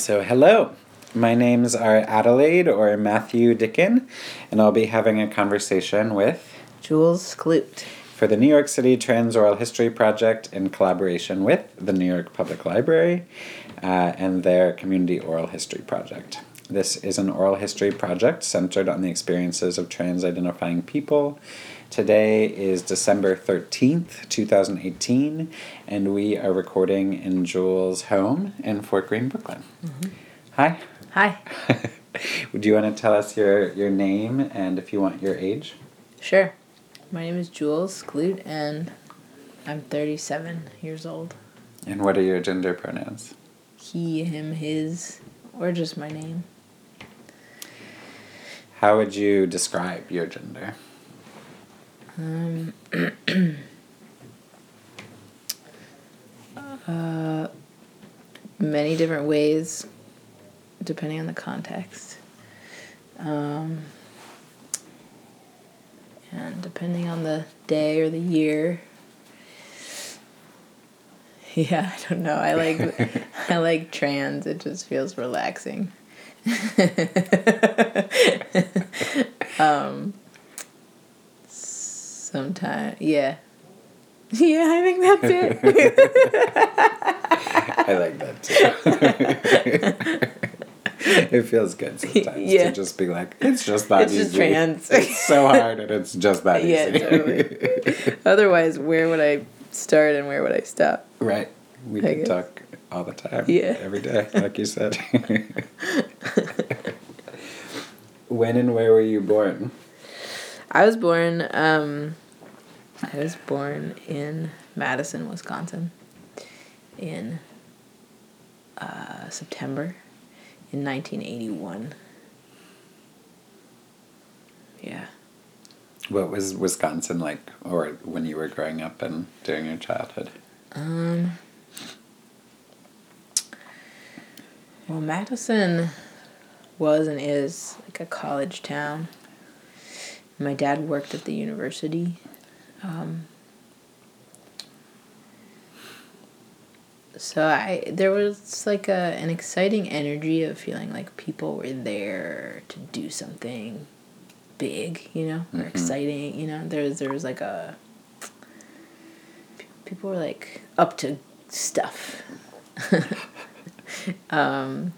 So, hello. My names are Adelaide or Matthew Dickin, and I'll be having a conversation with Jules Skloot. for the New York City Trans Oral History Project in collaboration with the New York Public Library uh, and their Community Oral History Project. This is an oral history project centered on the experiences of trans identifying people. Today is December 13th, 2018, and we are recording in Jules' home in Fort Greene, Brooklyn. Mm-hmm. Hi. Hi. Do you want to tell us your, your name and if you want your age? Sure. My name is Jules Skloot and I'm 37 years old. And what are your gender pronouns? He, him, his, or just my name. How would you describe your gender? Um, uh, many different ways, depending on the context. Um, and depending on the day or the year. Yeah, I don't know. I like I like trans. It just feels relaxing. um sometime yeah. Yeah, I think that's it. I like that too. it feels good sometimes Yeah. to just be like, it's just that It's easy. just trans. It's so hard and it's just that Yeah, easy. totally. Otherwise, where would I start and where would I stop? right. We I talk all the time. Yeah. Every day, like you said. when and where were you born? I was born um I was born in Madison, Wisconsin in uh, September in 1981. Yeah. What was Wisconsin like, or when you were growing up and during your childhood? Um Well, Madison was and is like a college town. My dad worked at the university. Um, so I there was like a an exciting energy of feeling like people were there to do something big, you know, or exciting, you know. There was there was like a people were like up to stuff. um,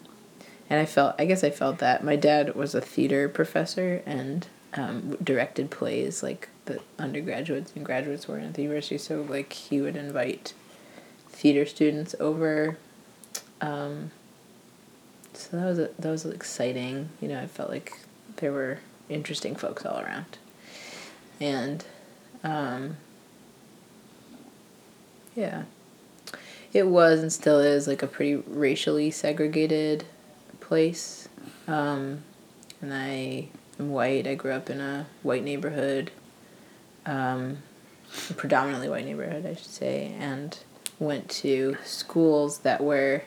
and I felt, I guess I felt that. My dad was a theater professor and um, directed plays like the undergraduates and graduates were at the university. So, like, he would invite theater students over. Um, so that was a, that was exciting. You know, I felt like there were interesting folks all around, and um, yeah. It was and still is like a pretty racially segregated place. Um, and I am white. I grew up in a white neighborhood, um, predominantly white neighborhood, I should say, and went to schools that were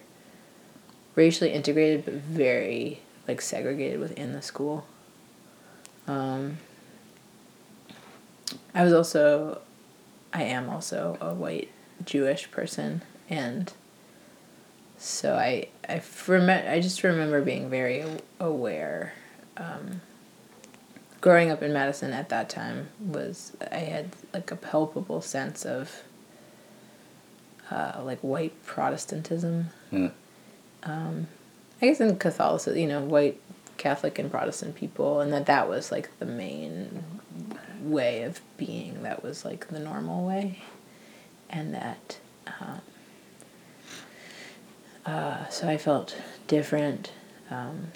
racially integrated but very like segregated within the school. Um, I was also, I am also a white Jewish person, and so I I remember I just remember being very aware. Um, growing up in Madison at that time was I had like a palpable sense of uh, like white Protestantism. Yeah. Um, I guess in Catholicism, you know, white Catholic and Protestant people, and that that was like the main way of being. That was like the normal way, and that. Um, uh, so I felt different, um,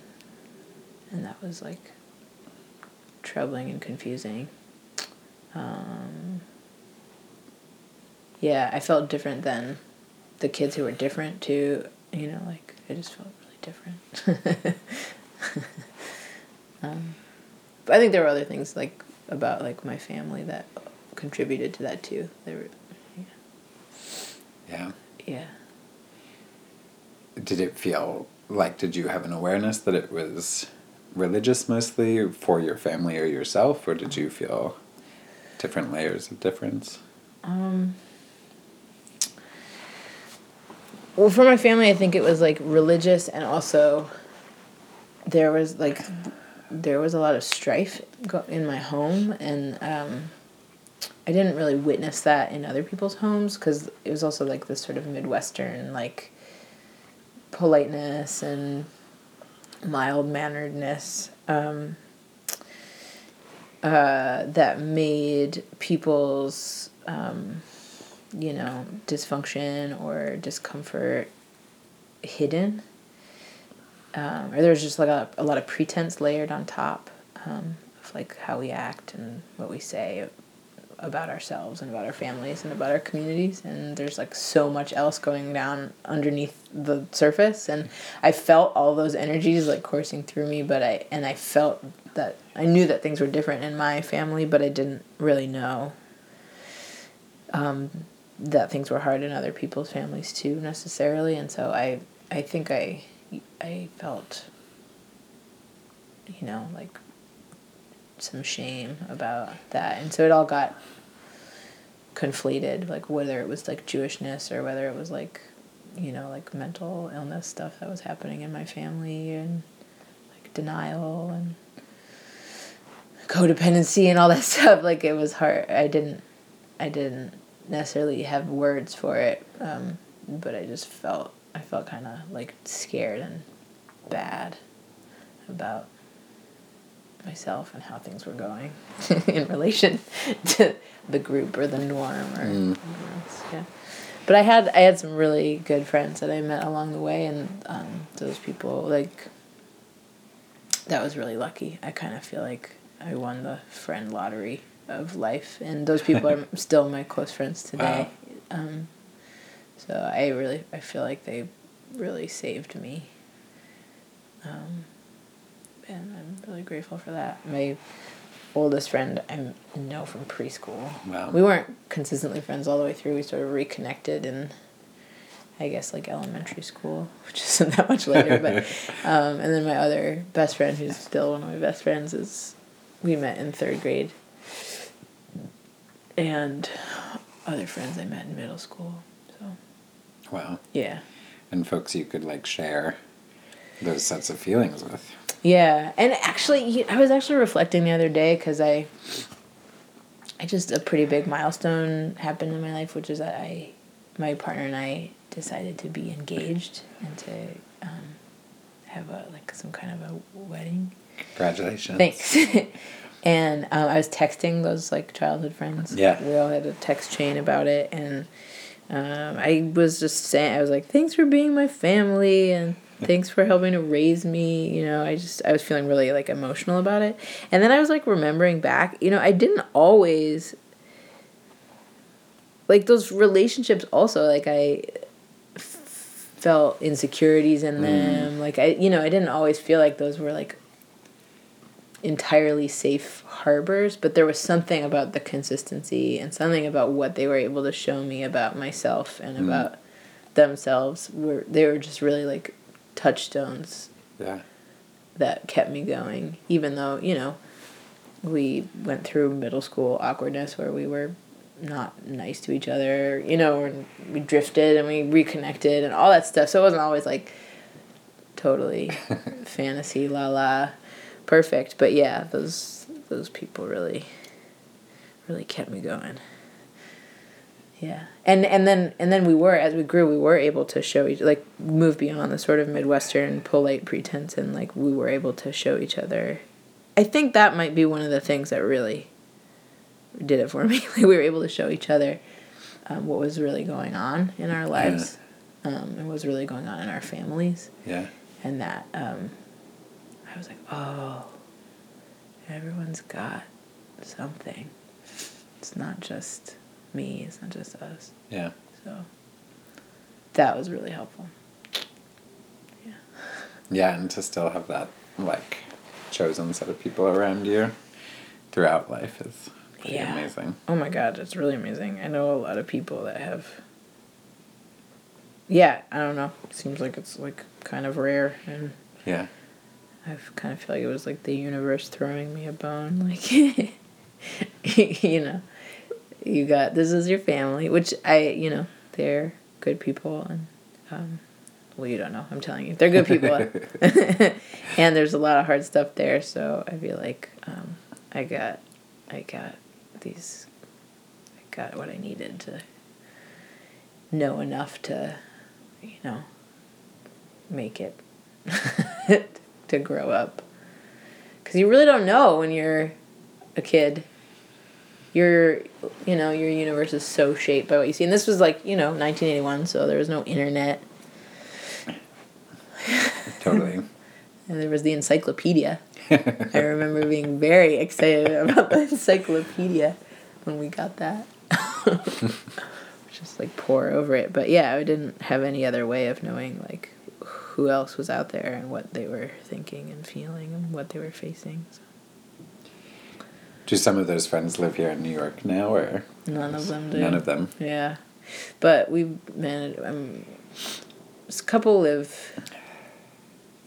and that was like troubling and confusing. Um, yeah, I felt different than the kids who were different too. You know, like I just felt really different. um, but I think there were other things like about like my family that contributed to that too. There were, Yeah. yeah. Did it feel like, did you have an awareness that it was religious mostly for your family or yourself, or did you feel different layers of difference? Um, well, for my family, I think it was like religious and also there was like there was a lot of strife in my home and um, I didn't really witness that in other people's homes because it was also like this sort of midwestern like politeness and mild manneredness um, uh, that made people's um, you know dysfunction or discomfort hidden. Um, or there's just like a, a lot of pretense layered on top um, of like how we act and what we say about ourselves and about our families and about our communities and there's like so much else going down underneath the surface and i felt all those energies like coursing through me but i and i felt that i knew that things were different in my family but i didn't really know um, that things were hard in other people's families too necessarily and so i i think i i felt you know like some shame about that. And so it all got conflated like whether it was like jewishness or whether it was like you know like mental illness stuff that was happening in my family and like denial and codependency and all that stuff. Like it was hard. I didn't i didn't necessarily have words for it um, but i just felt i felt kind of like scared and bad about myself and how things were going in relation to the group or the norm or Mm. else, yeah. But I had I had some really good friends that I met along the way, and um, those people like that was really lucky. I kind of feel like I won the friend lottery of life, and those people are still my close friends today. Um, so I really I feel like they really saved me. Um, and I'm really grateful for that. My oldest friend I know from preschool. Wow. We weren't consistently friends all the way through. We sort of reconnected in, I guess, like elementary school, which isn't that much later. but, um, and then my other best friend, who's still one of my best friends, is we met in third grade. And other friends I met in middle school. So Wow. yeah. And folks you could like share those sets of feelings with. Yeah, and actually, I was actually reflecting the other day because I, I just a pretty big milestone happened in my life, which is that I, my partner and I decided to be engaged and to um, have a like some kind of a wedding. Congratulations. Thanks. and um, I was texting those like childhood friends. Yeah. We all had a text chain about it, and um, I was just saying, I was like, "Thanks for being my family, and thanks for helping to raise me." You know, I just I was feeling really like emotional about it, and then I was like remembering back. You know, I didn't always like those relationships. Also, like I f- felt insecurities in mm. them. Like I, you know, I didn't always feel like those were like entirely safe harbors, but there was something about the consistency and something about what they were able to show me about myself and mm. about themselves were they were just really like touchstones Yeah. that kept me going even though, you know, we went through middle school awkwardness where we were not nice to each other, you know, and we drifted and we reconnected and all that stuff. So it wasn't always like totally fantasy la la perfect, but yeah, those those people really really kept me going. Yeah. And and then and then we were as we grew, we were able to show each like move beyond the sort of midwestern polite pretense and like we were able to show each other. I think that might be one of the things that really did it for me. Like we were able to show each other um, what was really going on in our lives, um, and what was really going on in our families, Yeah. and that um, I was like, oh, everyone's got something. It's not just me. It's not just us. Yeah. So that was really helpful. Yeah. Yeah, and to still have that like chosen set of people around you throughout life is pretty Yeah. amazing. Oh my god, it's really amazing. I know a lot of people that have. Yeah, I don't know. Seems like it's like kind of rare, and Yeah. I kind of feel like it was like the universe throwing me a bone. Like, you know, you got this is your family, which I, you know, they're good people, and Um, well, you don't know. I'm telling you, they're good people, and there's a lot of hard stuff there. So I feel like um, I got, I got these, I got what I needed to know enough to, you know, make it to grow up. Because you really don't know when you're a kid. Your, you know, your universe is so shaped by what you see. And this was like, you know, 1981, so there was no internet. Totally. And there was the encyclopedia. I remember being very excited about the encyclopedia when we got that. Just like pour over it. But yeah, I didn't have any other way of knowing like who else was out there and what they were thinking and feeling and what they were facing. So Do some of those friends live here in New York now, or none of them do. none of them? Yeah, but we managed. Um, a couple live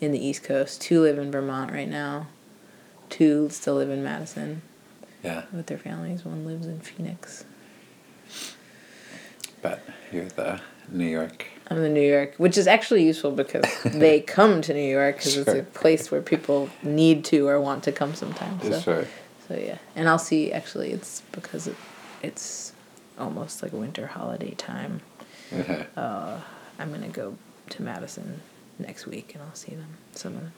in the East Coast. Two live in Vermont right now. Two still live in Madison Yeah, with their families. One lives in Phoenix. but you're the New York. I'm in New York, which is actually useful because they come to New York because it's a place where people need to or want to come sometimes. So, Sure. So yeah, and I'll see. Actually, it's because it, it's almost like winter holiday time. Uh-huh. uh, I'm gonna go to Madison next week and I'll see them. Some of them.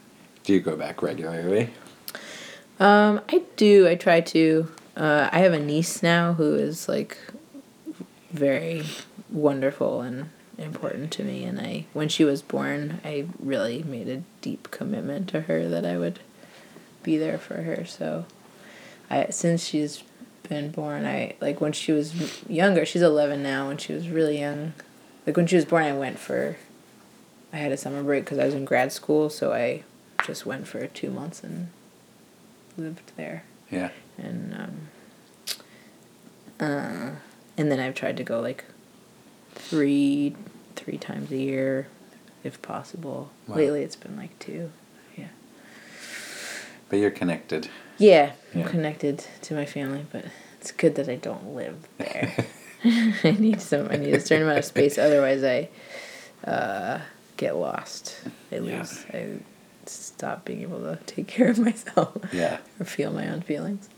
Do you go back regularly? Um, I do. I try to. Uh, I have a niece now who is like very wonderful and important to me. And I, when she was born, I really made a deep commitment to her that I would be there for her. So, I since she's been born, I like when she was younger. She's eleven now. When she was really young, like when she was born, I went for. I had a summer break because I was in grad school, so I just went for two months and lived there Yeah. and um, uh, and then I've tried to go like three three times a year, if possible. Wow. Lately, it's been like two. Yeah. But you're connected. Yeah, I'm connected to my family, but it's good that I don't live there. I need some. I need a certain amount of space. Otherwise, I uh, get lost. I Yeah. lose. I stop being able to take care of myself. Yeah. Or feel my own feelings.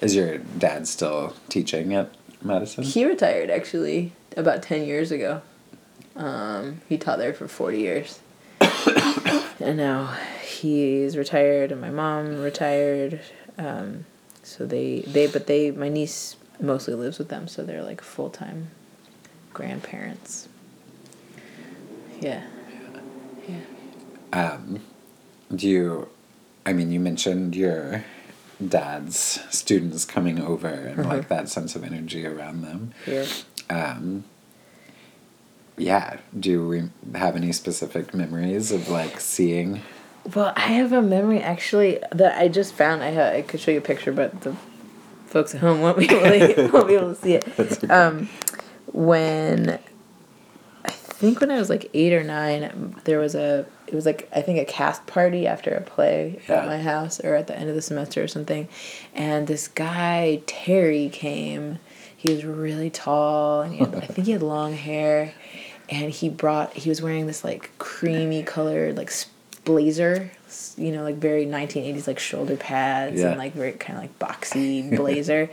Is your dad still teaching at Madison? He retired actually about 10 years ago. Um, he taught there for 40 years. and now he's retired and my mom retired. Um, so they, they, but they, my niece mostly lives with them. So they're like full time grandparents. Yeah. Yeah. Um, do you, I mean, you mentioned your dad's students coming over and Uh-huh. like that sense of energy around them. Here. Um, yeah. Do we have any specific memories of like seeing? Well, I have a memory actually that I just found. I ha- I could show you a picture, but the folks at home won't be able to, won't be able to see it. Um, when I think when I was like eight or nine, there was a it was like I think a cast party after a play Yeah. at my house or at the end of the semester or something, and this guy Terry came. He was really tall, and he had, I think he had long hair, and he brought he was wearing this like creamy colored like blazer, you know, like very nineteen eighties like shoulder pads Yeah. and like very kind of like boxy blazer,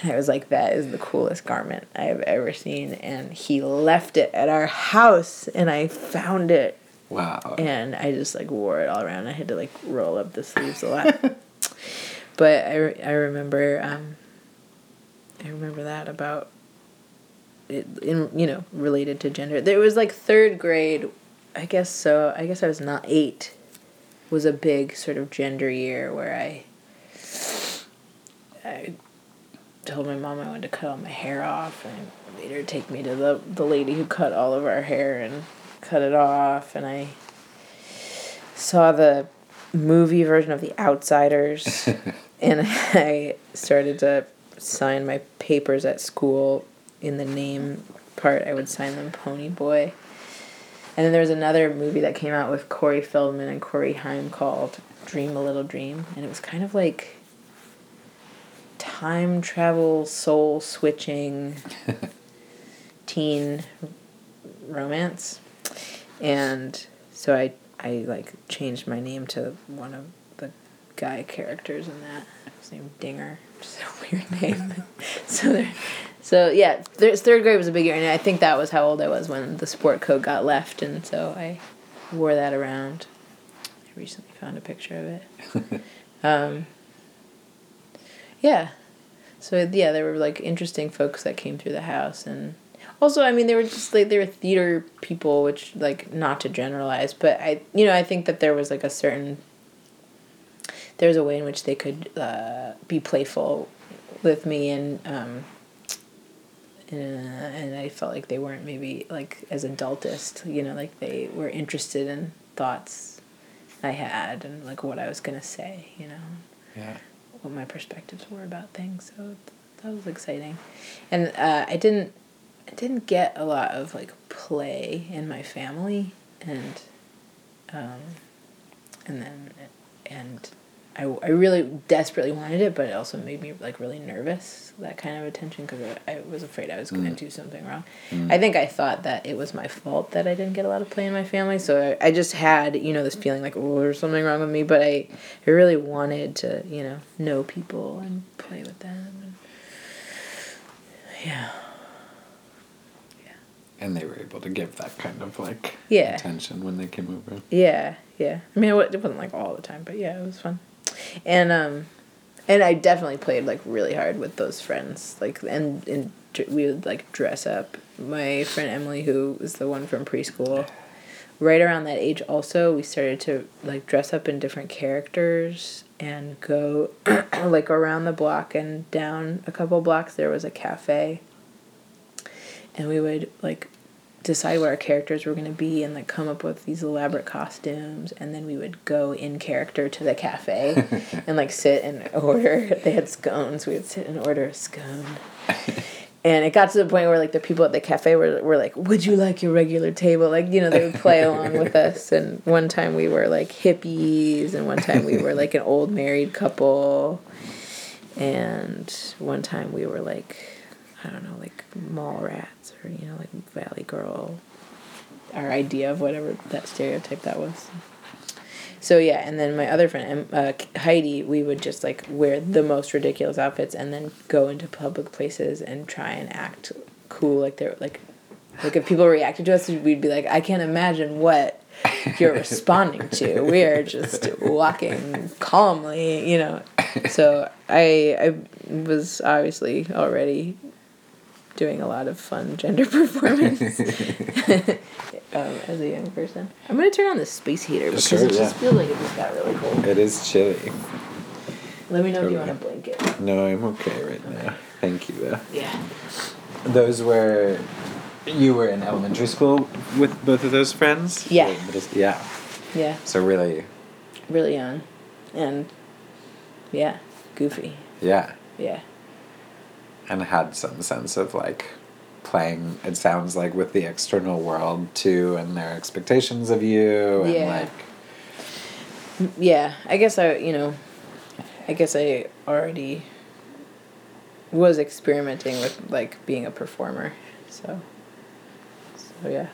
and I was like, that is the coolest garment I have ever seen, and he left it at our house, and I found it Wow. and I just like wore it all around. I had to like roll up the sleeves a lot. but I, re- I remember um, I remember that about in you know related to gender. There was like third grade, I guess so. I guess I was not eight. Was a big sort of gender year where I. I told my mom I wanted to cut all my hair off and made her take me to the, the lady who cut all of our hair and cut it off and I saw the movie version of The Outsiders and I started to sign my papers at school in the name part I would sign them Pony Boy. And then there was another movie that came out with Corey Feldman and Corey Haim called Dream a Little Dream and it was kind of like time travel soul switching teen romance and so I I like changed my name to one of the guy characters in that. His name Dinger, just a weird name. so there, so yeah, th- third grade was a big year, and I think that was how old I was when the sport coat got left, and so I wore that around. I recently found a picture of it. um, yeah, so yeah, there were like interesting folks that came through the house, and also I mean they were just like they were theater people, which like not to generalize, but I you know I think that there was like a certain there's a way in which they could uh, be playful with me and um, and, uh, and I felt like they weren't maybe like as adultist, you know, like they were interested in thoughts I had and like what I was gonna say, you know. Yeah. What my perspectives were about things, so that was exciting, and uh, I didn't, I didn't get a lot of like play in my family, and, um, and then, and I, I really desperately wanted it, but it also made me like really nervous that kind of attention because I, I was afraid I was going to Mm. do something wrong. Mm. I think I thought that it was my fault that I didn't get a lot of play in my family, so I, I just had you know this feeling like oh there's something wrong with me, but I I really wanted to you know know people and play with them. And, yeah. yeah. And they were able to give that kind of like Yeah. attention when they came over. Yeah, yeah. I mean, it wasn't like all the time, but yeah, it was fun. And um, and I definitely played like really hard with those friends. Like, and and we would like dress up. My friend Emily, who was the one from preschool, right around that age, also we started to like dress up in different characters and go like around the block and down a couple blocks. There was a cafe, and we would like decide what our characters were going to be and like come up with these elaborate costumes and then we would go in character to the cafe and like sit and order. They had scones. We would sit and order a scone. And it got to the point where like the people at the cafe were, were like would you like your regular table? Like you know they would play along with us. And one time we were like hippies and one time we were like an old married couple. And one time we were like I don't know, like mall rats or you know, like Valley Girl. Our idea of whatever that stereotype that was. So yeah, and then my other friend uh, Heidi, we would just like wear the most ridiculous outfits and then go into public places and try and act cool, like they're like, like if people reacted to us, we'd be like, I can't imagine what you're responding to. We are just walking calmly, you know. So I I was obviously already doing a lot of fun gender performance um, as a young person. I'm gonna turn on the space heater because Sure, it just feels like it just got really cold. It is chilly. Let me know if you want a blanket. No, I'm okay right now. Thank you though. Yeah. Those were you were in elementary school with both of those friends? Yeah. Yeah. Yeah. So really Really young, and yeah, goofy. yeah. Yeah. And had some sense of like playing it sounds like with the external world too and their expectations of you and Yeah. like Yeah, I guess I, you know, I guess I already was experimenting with like being a performer. So, so yeah,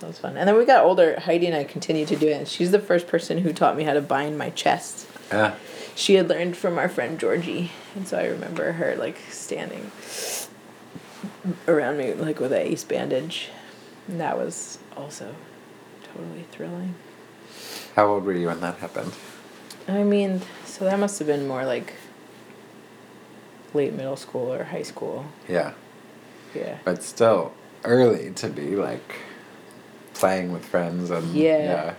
that was fun. And then we got older. Heidi and I continued to do it. And she's the first person who taught me how to bind my chest. ah, She had learned from our friend Georgie, and so I remember her like standing around me like with a ace bandage, and that was also totally thrilling. how old were you when that happened? I mean, so that must have been more like late middle school or high school. Yeah. Yeah. But still early to be like playing with friends and Yeah.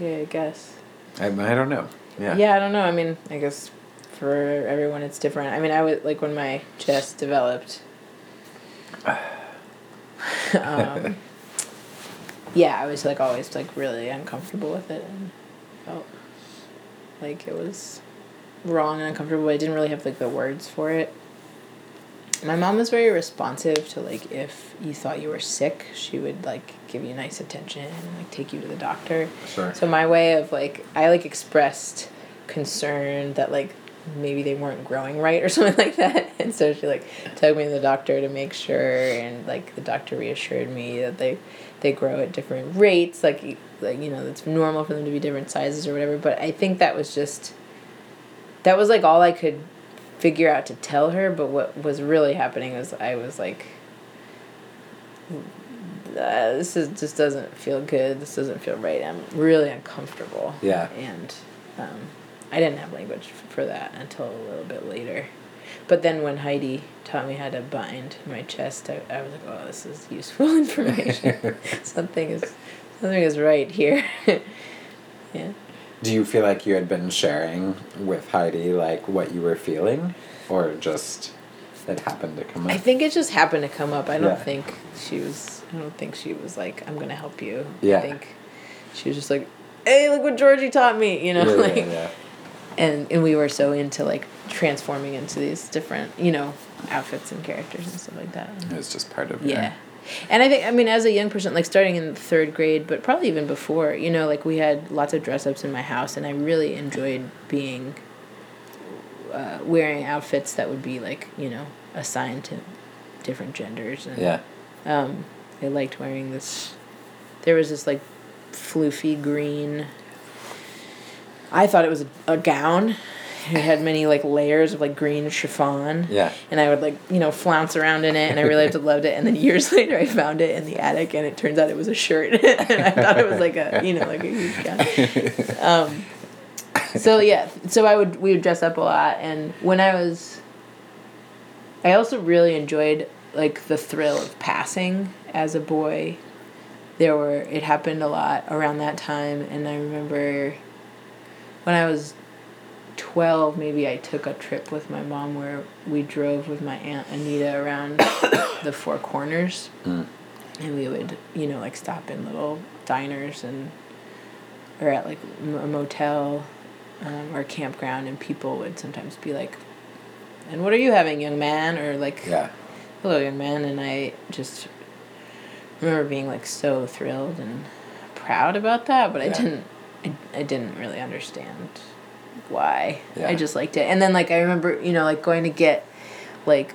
Yeah, I guess. I, I don't know. Yeah. Yeah, I don't know. I mean, I guess for everyone it's different. I mean, I was like when my chest developed. um, yeah, I was like always like really uncomfortable with it and felt like it was wrong and uncomfortable. I didn't really have like the words for it. My mom was very responsive to like if you thought you were sick, she would like give you nice attention and like take you to the doctor. Sure. So my way of like I like expressed concern that like maybe they weren't growing right or something like that. And so she like took me to the doctor to make sure, and like the doctor reassured me that they they grow at different rates, like like you know it's normal for them to be different sizes or whatever. But I think that was just that was like all I could figure out to tell her. But what was really happening was I was like. Uh, this is just doesn't feel good. This doesn't feel right. I'm really uncomfortable. Yeah. And um, I didn't have language f- for that until a little bit later. But then when Heidi taught me how to bind my chest, I, I was like, oh, this is useful information. something is something is right here. yeah. Do you feel like you had been sharing with Heidi like what you were feeling, or just it happened to come up? I think it just happened to come up. I don't Yeah. think she was. I don't think she was like, "I'm gonna help you." Yeah. I think she was just like, "Hey, look what Georgie taught me," you know, Yeah, like, yeah, yeah. and and we were so into like transforming into these different, you know, outfits and characters and stuff like that. It was just part of your- Yeah. And I think, I mean, as a young person, like starting in third grade, but probably even before, you know, like we had lots of dress ups in my house, and I really enjoyed being, uh, wearing outfits that would be like, you know, assigned to different genders. And, Yeah. Um, I liked wearing this. There was this like floofy green. I thought it was a, a gown. It had many like layers of like green chiffon. Yeah. And I would like you know flounce around in it, and I really loved it. And then years later, I found it in the attic, and it turns out it was a shirt, and I thought it was like a you know like a huge gown. Um, so yeah, so I would we would dress up a lot, and when I was, I also really enjoyed like the thrill of passing as a boy. There were it happened a lot around that time, and I remember when I was 12 maybe i took a trip with my mom where we drove with my aunt anita around the four corners Mm. and we would you know like stop in little diners and or at like a motel um, or campground and people would sometimes be like and what are you having young man? Or like Yeah. hello young man. And i just remember being like so thrilled and proud about that but i didn't I, I didn't really understand why. Yeah. i just liked it. And then like i remember you know like going to get like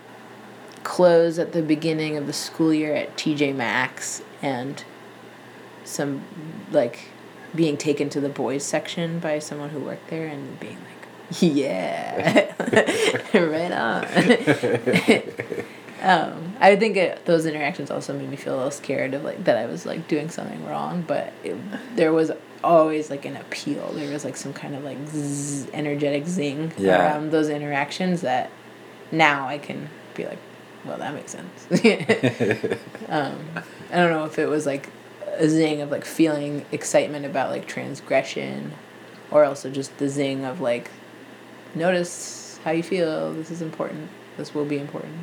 clothes at the beginning of the school year at tj maxx and some like being taken to the boys section by someone who worked there and being like yeah right on um, I think it, those interactions also made me feel a little scared of like that I was like doing something wrong, but it, there was always like an appeal. There was like some kind of like zzz, energetic zing Yeah. around those interactions that now I can be like, well, that makes sense. um, I don't know if it was like a zing of like feeling excitement about like transgression, or also just the zing of like, notice how you feel. This is important. This will be important.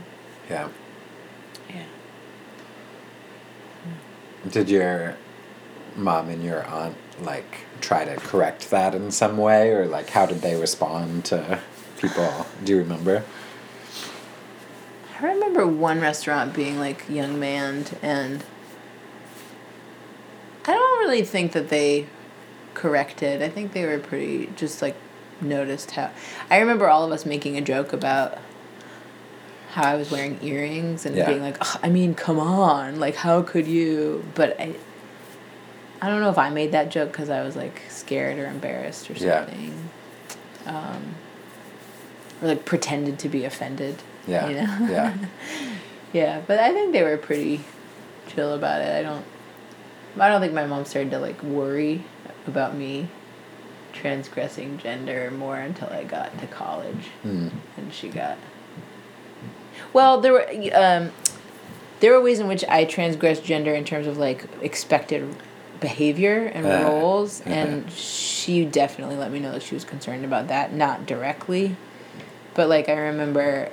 Yeah. Yeah. Hmm. Did your mom and your aunt like try to correct that in some way, or like how did they respond to people? Do you remember? I remember one restaurant being like young man and I don't really think that they corrected. I think they were pretty just like noticed how I remember all of us making a joke about how I was wearing earrings and Yeah. being like, "Ugh, I mean, come on, like how could you? But I I don't know if I made that joke because I was like scared or embarrassed or Yeah. something. Um, or like pretended to be offended. Yeah. You know? Yeah. Yeah, but I think they were pretty chill about it. I don't I don't think my mom started to like worry about me transgressing gender more until I got to college Mm. and she got Well, there were um there were ways in which I transgressed gender in terms of like expected behavior and Uh, roles uh-huh. and she definitely let me know that she was concerned about that, not directly. But like I remember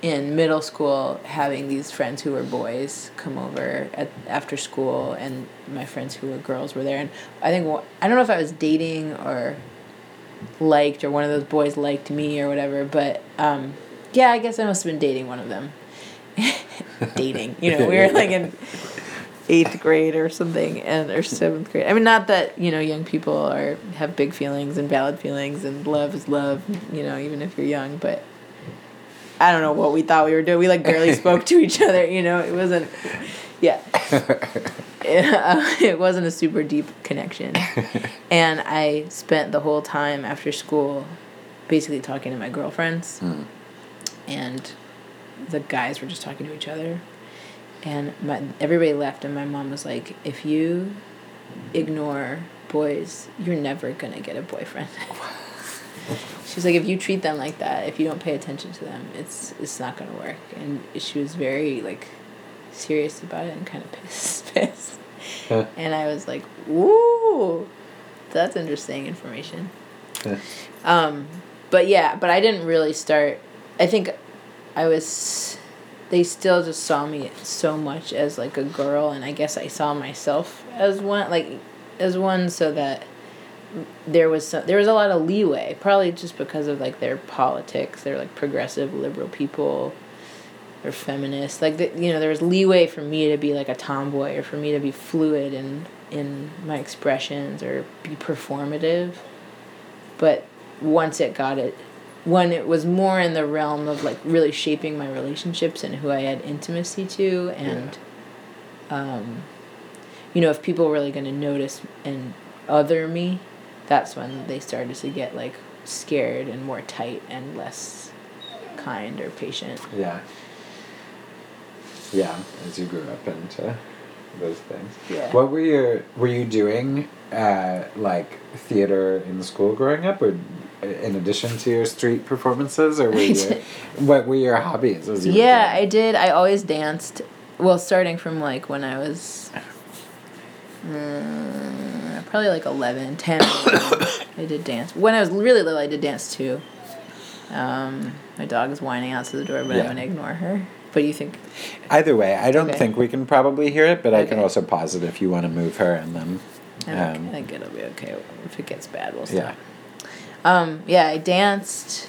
in middle school having these friends who were boys come over at, after school and my friends who were girls were there and I think I don't know if I was dating or liked or one of those boys liked me or whatever but um yeah I guess I must have been dating one of them dating you know we were like in eighth grade or something, and or seventh grade. I mean, not that you know young people are have big feelings and valid feelings, and love is love. You know, even if you're young, but I don't know what we thought we were doing. We like barely spoke to each other. You know, it wasn't. Yeah. it, uh, it wasn't a super deep connection, and I spent the whole time after school, basically talking to my girlfriends, Mm. and the guys were just talking to each other and my everybody left and my mom was like if you ignore boys you're never going to get a boyfriend she's like if you treat them like that if you don't pay attention to them it's it's not going to work and she was very like serious about it and kind of pissed pissed Huh. and i was like ooh that's interesting information um, but yeah, but I didn't really start. I think I was. They still just saw me so much as like a girl, and I guess I saw myself as one, like as one, so that there was some, there was a lot of leeway. Probably just because of like their politics. They're like progressive liberal people. Or feminist, like the, you know, there was leeway for me to be like a tomboy, or for me to be fluid in in my expressions, or be performative but once it got it when it was more in the realm of like really shaping my relationships and who I had intimacy to and um you know if people were really going to notice and other me that's when they started to get like scared and more tight and less kind or patient Yeah. Yeah, as you grew up into those things. Yeah. What were your were you doing uh, like theater in school growing up or in addition to your street performances or were you what were your hobbies as you yeah i did i always danced well starting from like when i was mm, probably like 11 10 i did dance. When i was really little i did dance too. Um, my dog is whining outside the door but Yeah. i'm going to ignore her. But you think Either way, I don't Okay. think we can probably hear it, but I can also pause it if you want to move her and then I um, think it'll be okay. If it gets bad we'll yeah. stop. Um, yeah i danced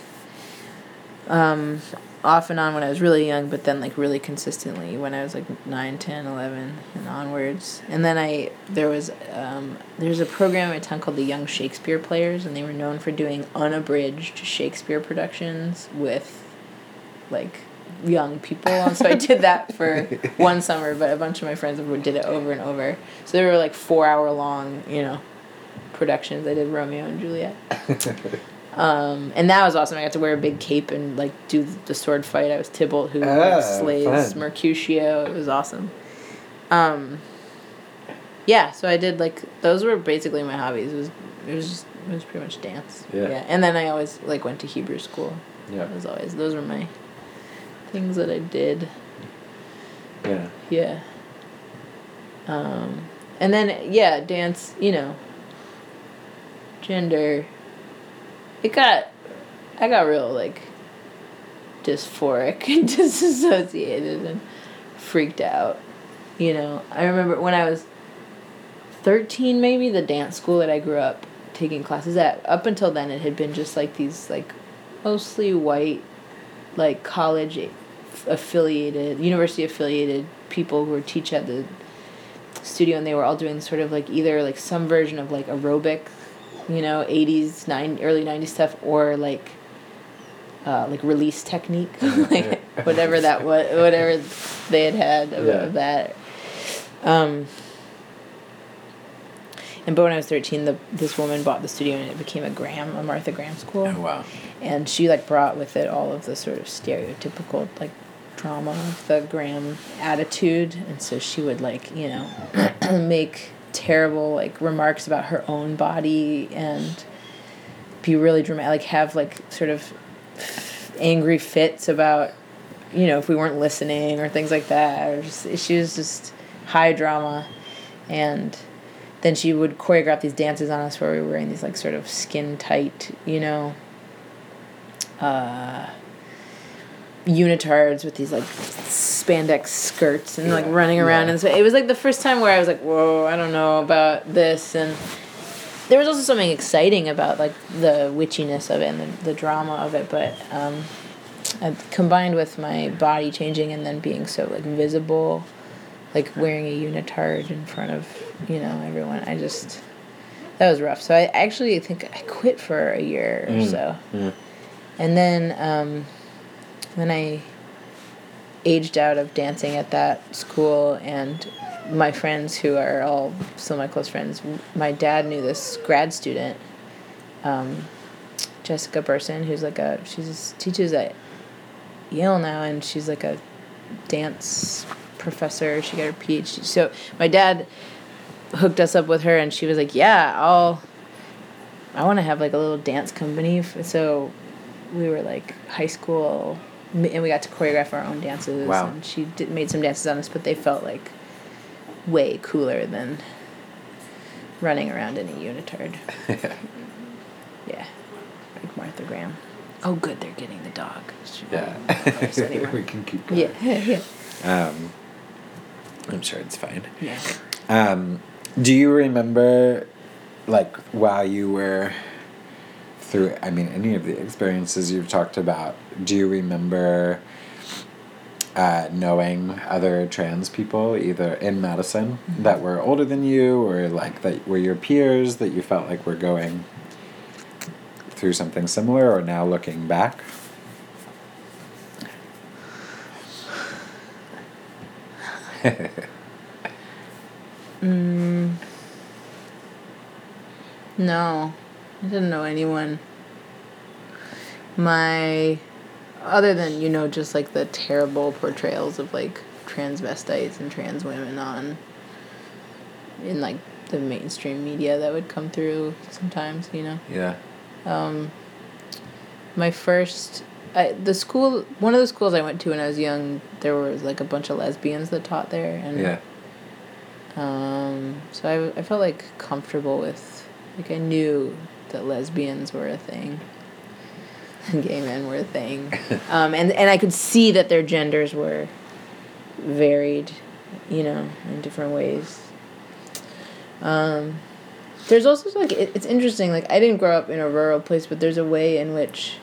um, off and on when i was really young but then like really consistently when i was like 9 10 11 and onwards. And then i there was um, there's a program in town called the young shakespeare players and they were known for doing unabridged shakespeare productions with like young people. And so i did that for one summer but a bunch of my friends did it over and over. So they were like four hour long you know productions. I did romeo and juliet um, and that was awesome i got to wear a big cape and like do the sword fight i was tybalt who Ah, slays fun. mercutio it was awesome um, yeah so i did like those were basically my hobbies it was it was just it was pretty much dance Yeah. and then i always like went to hebrew school Yeah. was always those were my things that i did yeah. yeah. Um, and then yeah, dance. You know. Gender. It got, I got real like. Dysphoric and disassociated and freaked out. You know, I remember when I was. Thirteen, maybe the dance school that I grew up taking classes at. Up until then, it had been just like these like, mostly white, like college affiliated, university affiliated people who were teach at the studio, and they were all doing sort of like either like some version of like aerobic, you know, eighties, nine early nineties stuff, or like. Uh, like release technique, like whatever that was, whatever they had had of, Yeah. that. Um, and but when I was thirteen, the this woman bought the studio and it became a Graham, a Martha Graham school Oh wow. and she like brought with it all of the sort of stereotypical like drama of the Graham attitude, and so she would like you know make terrible like remarks about her own body and be really dramatic, like have like sort of angry fits about you know if we weren't listening or things like that, or just she was just high drama, and then she would choreograph these dances on us where we were in these like sort of skin tight, you know, uh, unitards with these like spandex skirts and like running around Yeah. and so it was like the first time where I was like, whoa, I don't know about this and there was also something exciting about like the witchiness of it and the, the drama of it, but um, combined with my body changing and then being so like visible like wearing a unitard in front of you know everyone. I just that was rough. So I actually think I quit for a year or Mm. so, Mm. and then um, then I aged out of dancing at that school and my friends who are all still my close friends my dad knew this grad student um, jessica burson who's like a she teaches at yale now and she's like a dance professor. She got her phd so my dad hooked us up with her and she was like yeah i'll i want to have like a little dance company. So we were like high school and we got to choreograph our own dances Wow. and she did, made some dances on us but they felt like way cooler than running around in a unitard yeah like martha graham oh good they're getting the dog She won't bother us yeah. anymore. we can keep going. yeah yeah Um, I'm sure it's fine. yeah Um, do you remember, like, while you were through, I mean, any of the experiences you've talked about, do you remember uh, knowing other trans people, either in Madison, that were older than you, or like that were your peers that you felt like were going through something similar, or now looking back? Mm. No, I didn't know anyone. My, other than you know, just like the terrible portrayals of like transvestites and trans women on, in like the mainstream media that would come through sometimes, you know. Yeah. Um, my first, I, the school, one of the schools I went to when I was young, there was like a bunch of lesbians that taught there, and Yeah. um, so I, I felt like comfortable with, like I knew that lesbians were a thing, and gay men were a thing, um, and and I could see that their genders were varied, you know, in different ways. Um, there's also like it, it's interesting. Like I didn't grow up in a rural place, but there's a way in which,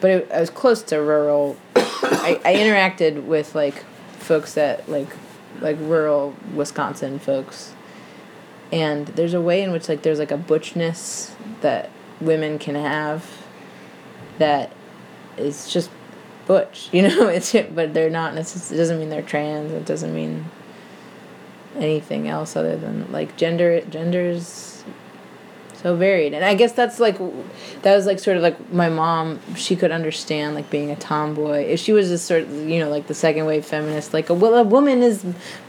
but it, I was close to rural. I, I interacted with like folks that like like rural Wisconsin folks, and there's a way in which like there's like a butchness that women can have, that is just butch. You know, it's but they're not necessarily. It doesn't mean they're trans. It doesn't mean anything else other than like gender genders so varied and i guess that's like that was like sort of like my mom she could understand like being a tomboy if she was just sort of you know like the second wave feminist like a, well a woman is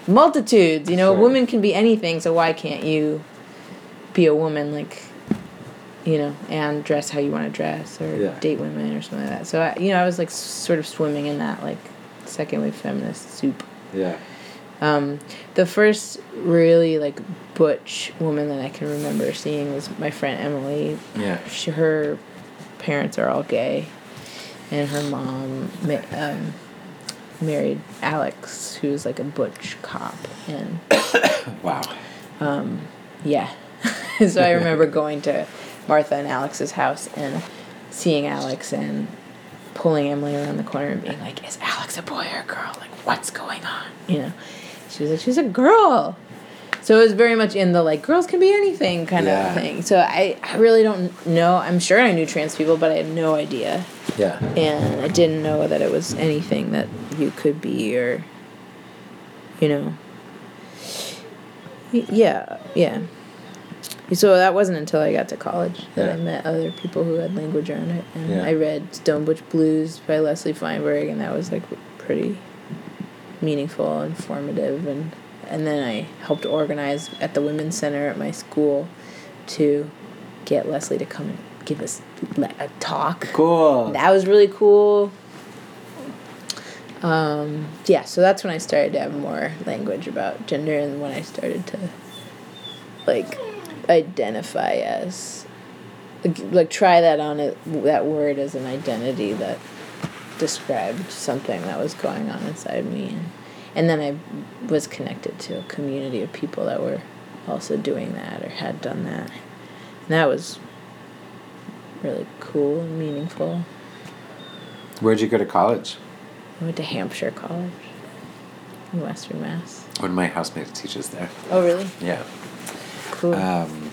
multitudes you know Sure. a woman can be anything so why can't you be a woman like you know and dress how you want to dress or Yeah. date women or something like that so I, you know i was like sort of swimming in that like second wave feminist soup Yeah. Um, the first really like butch woman that I can remember seeing was my friend Emily. Yeah. She, her parents are all gay, and her mom ma- um, married Alex, who's like a butch cop, and Wow. yeah. so I remember going to Martha and Alex's house and seeing Alex and pulling Emily around the corner and being like, "Is Alex a boy or a girl? Like, what's going on?" You know. She was like, "She's a girl." So it was very much in the like girls can be anything kind Yeah. of thing. So I, I really don't know. I'm sure I knew trans people, but I had no idea, Yeah. and I didn't know that it was anything that you could be or, you know. Yeah, yeah. So that wasn't until I got to college that I met other people who had language around it, and Yeah. I read Stone Butch Blues by Leslie Feinberg, and that was like pretty meaningful and formative, and and then I helped organize at the Women's Center at my school to get Leslie to come and give us a talk. Cool. That was really cool. Um, yeah, so that's when I started to have more language about gender and when I started to like identify as like, like try that on it that word as an identity that described something that was going on inside me and, and then I was connected to a community of people that were also doing that or had done that. And that was really cool and meaningful. Where'd you go to college? I went to Hampshire College in Western Mass. One of my housemates teaches there. Oh, really? Yeah. Cool. Um,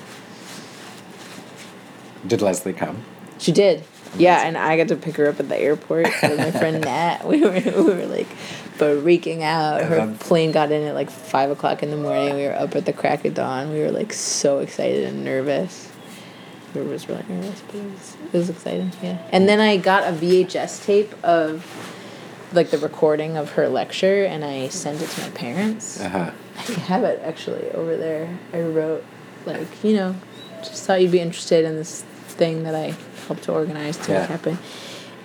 did Leslie come? She did. Yeah, and I got to pick her up at the airport with my friend Nat. We were we were like freaking out. Her plane got in at like five o'clock in the morning. We were up at the crack of dawn. We were like so excited and nervous. We was really nervous, but it was, it was exciting. Yeah. And then I got a VHS tape of like the recording of her lecture, and I sent it to my parents. Uh huh. I have it actually over there. I wrote, like, you know, just thought you'd be interested in this thing that I helped to organize to Yeah. happen.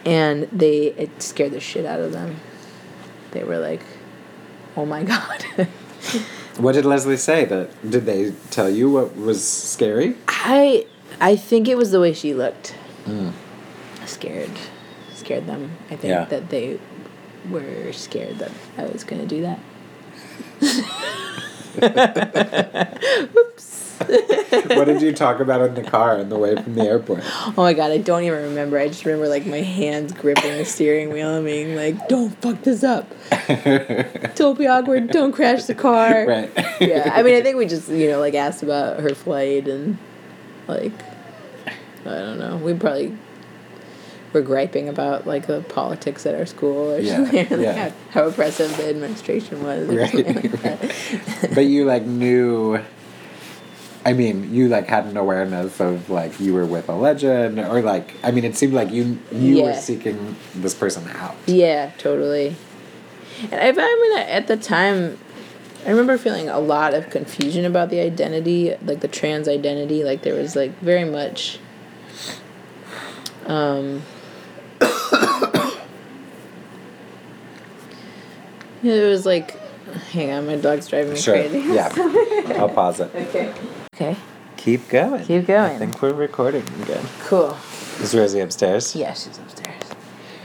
And they, it scared the shit out of them. They were like, oh my God. What did Leslie say? That did they tell you what was scary? I, I think it was the way she looked. Mm. Scared, scared them. I think Yeah. that they were scared that I was going to do that. Oops. What did you talk about in the car on the way from the airport? Oh my god, I don't even remember. I just remember like my hands gripping the steering wheel and being like, "Don't fuck this up. Don't be awkward. Don't crash the car." right. Yeah, I mean, I think we just you know like asked about her flight and like I don't know. We probably were griping about like the politics at our school or Yeah, something. like yeah. how, how oppressive the administration was. Right, like but you like knew. I mean, you like had an awareness of like you were with a legend, or like I mean, it seemed like you you were seeking this person out. Yeah, totally. And I, I mean, at the time, I remember feeling a lot of confusion about the identity, like the trans identity. Like there was like very much. Um, it was like, hang on, my dog's driving me Sure. crazy. Yeah. I'll pause it. Okay. Okay. Keep going. Keep going. I think we're recording again. Cool. Is Rosie upstairs? Yeah, she's upstairs.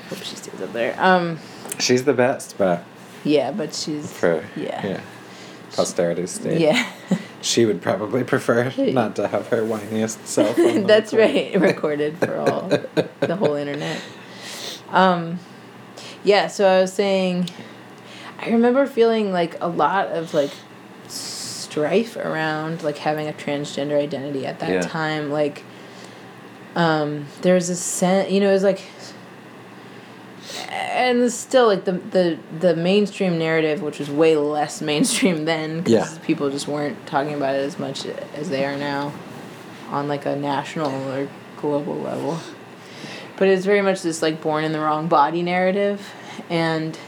Hope she stays up there. Um. She's the best, but Yeah, but she's. for Yeah. yeah, posterity's sake. Yeah. She would probably prefer not to have her whiniest self. That's right. Recorded for all the whole internet. Um, yeah. So I was saying, I remember feeling like a lot of like strife around like having a transgender identity at that Yeah. time. Like, um, there was a sense, you know, it was like. And still like the, the the mainstream narrative, which was way less mainstream then, because Yeah. people just weren't talking about it as much as they are now on like a national or global level. But it's very much this like born in the wrong body narrative and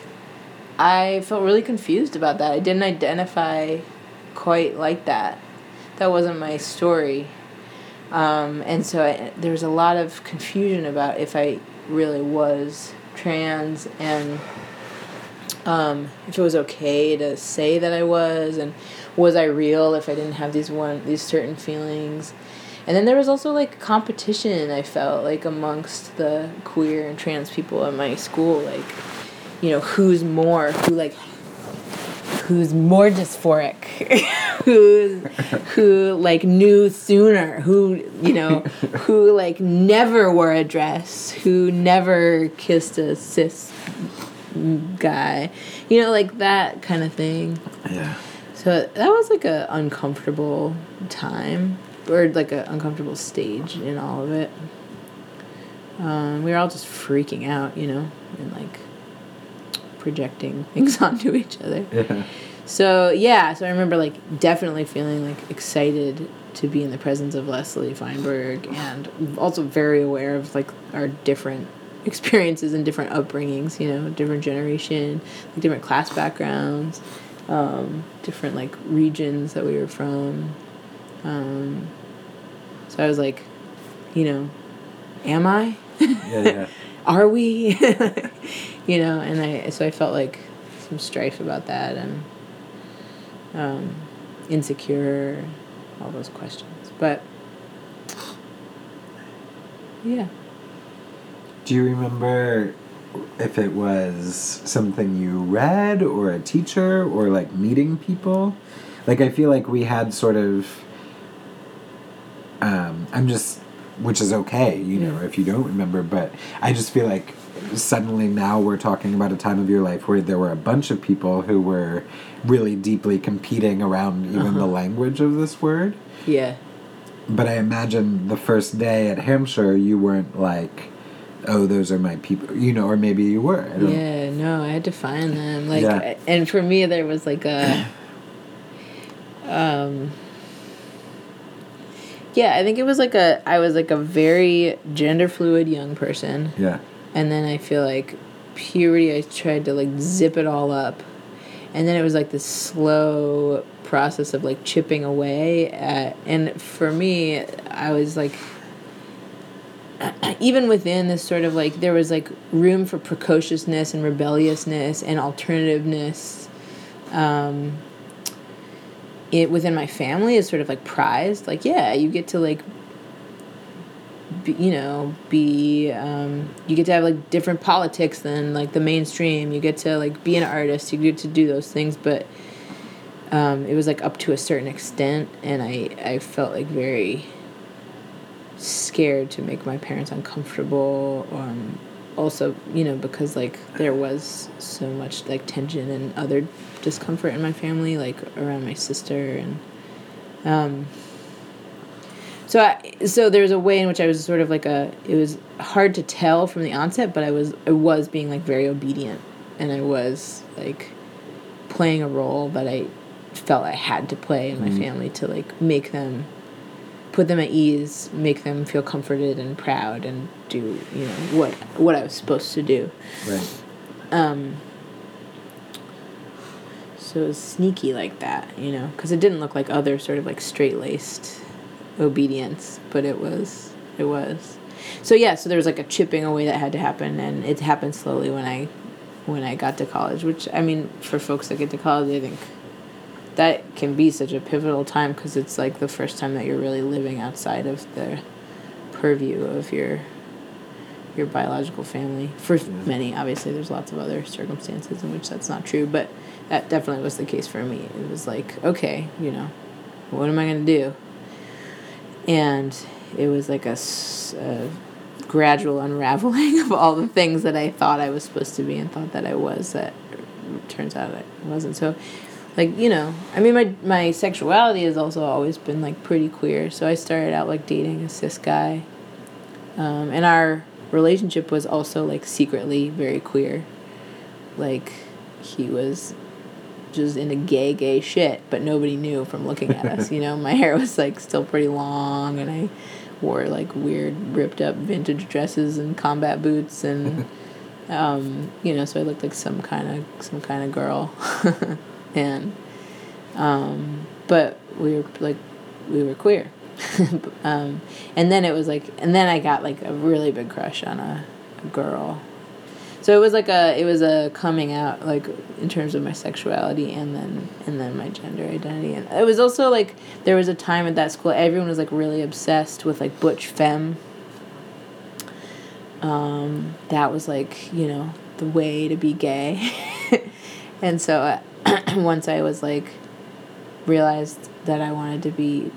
I felt really confused about that. I didn't identify quite like that. That wasn't my story. Um, and so I, there was a lot of confusion about if I really was trans and um, if it was okay to say that I was, and was I real if I didn't have these one these certain feelings. And then there was also like competition I felt like amongst the queer and trans people at my school, like you know who's more, who like who's more dysphoric, who who like knew sooner, who you know who like never wore a dress, who never kissed a cis guy, you know, like that kind of thing. Yeah. So that was like a uncomfortable time, or like an uncomfortable stage in all of it. Um, we were all just freaking out, you know, and like projecting things onto each other. Yeah. So yeah, so I remember like definitely feeling like excited to be in the presence of Leslie Feinberg and also very aware of like our different experiences and different upbringings, you know, different generation, like different class backgrounds, um, different like regions that we were from. Um, so I was like, you know, am I? Yeah. Yeah. Are we? you know, and I so I felt like some strife about that and um, insecure, all those questions. But yeah, Do you remember if it was something you read or a teacher or like meeting people? Like I feel like we had sort of um, I'm just which is okay, you know, if you don't remember. But I just feel like suddenly now we're talking about a time of your life where there were a bunch of people who were really deeply competing around even the language of this word. Yeah. But I imagine the first day at Hampshire, you weren't like, oh, those are my people, you know, or maybe you were. Yeah, no, I had to find them. Like, Yeah. and for me, there was like a, um, yeah, I think it was like a, I was like a very gender fluid young person, Yeah. And then I feel like puberty, I tried to like zip it all up, and then it was like this slow process of like chipping away at, and for me, I was like even within this sort of like there was like room for precociousness and rebelliousness and alternativeness um it within my family is sort of like prized. Like yeah you get to like you know be um you get to have like different politics than like the mainstream. You get to like be an artist. You get to do those things. But um it was like up to a certain extent. And i i felt like very scared to make my parents uncomfortable. Um also you know because like there was so much like tension and other discomfort in my family like around my sister. And um so I, so there's a way in which I was sort of like a it was hard to tell from the onset but I was I was being like very obedient and I was like playing a role that I felt I had to play in my family to like make them put them at ease, make them feel comforted and proud, and do you know what what I was supposed to do. Right. Um, so it was sneaky like that, you know, because it didn't look like other sort of like straight laced obedience, but it was it was. So yeah, so there was like a chipping away that had to happen, and it happened slowly when I when I got to college. Which I mean, for folks that get to college, I think that can be such a pivotal time because it's like the first time that you're really living outside of the purview of your your biological family for many obviously there's lots of other circumstances in which that's not true but that definitely was the case for me it was like okay you know what am i going to do and it was like a gradual unraveling of all the things that i thought i was supposed to be and thought that i was that turns out i wasn't. So like you know i mean my my sexuality has also always been like pretty queer. So i started out like dating a cis guy. Um, and our relationship was also like secretly very queer. Like he was just into gay gay shit but nobody knew from looking at us you know? My hair was like still pretty long and i wore like weird ripped up vintage dresses and combat boots and um, you know so i looked like some kind of some kind of girl. And um, but we were like we were queer. Um, and then it was like and then i got like a really big crush on a, a girl so it was like a it was a coming out like in terms of my sexuality and then and then my gender identity. And it was also like there was a time at that school everyone was like really obsessed with like butch femme. Um, that was like you know the way to be gay. And so uh, once i was like realized that i wanted to be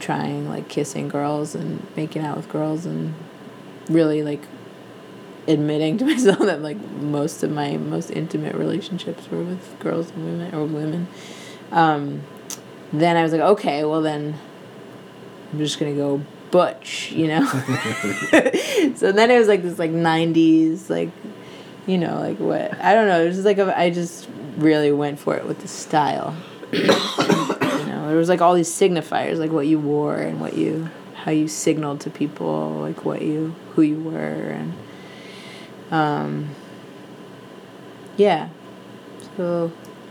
trying like kissing girls and making out with girls and really like admitting to myself that like most of my most intimate relationships were with girls and women or women. Um, then i was like okay well then i'm just gonna go butch you know? So then it was like this like 90s like you know like what i don't know it was just like a, i just really went for it with the style. You know there was like all these signifiers like what you wore and what you how you signaled to people like what you who you were and um yeah so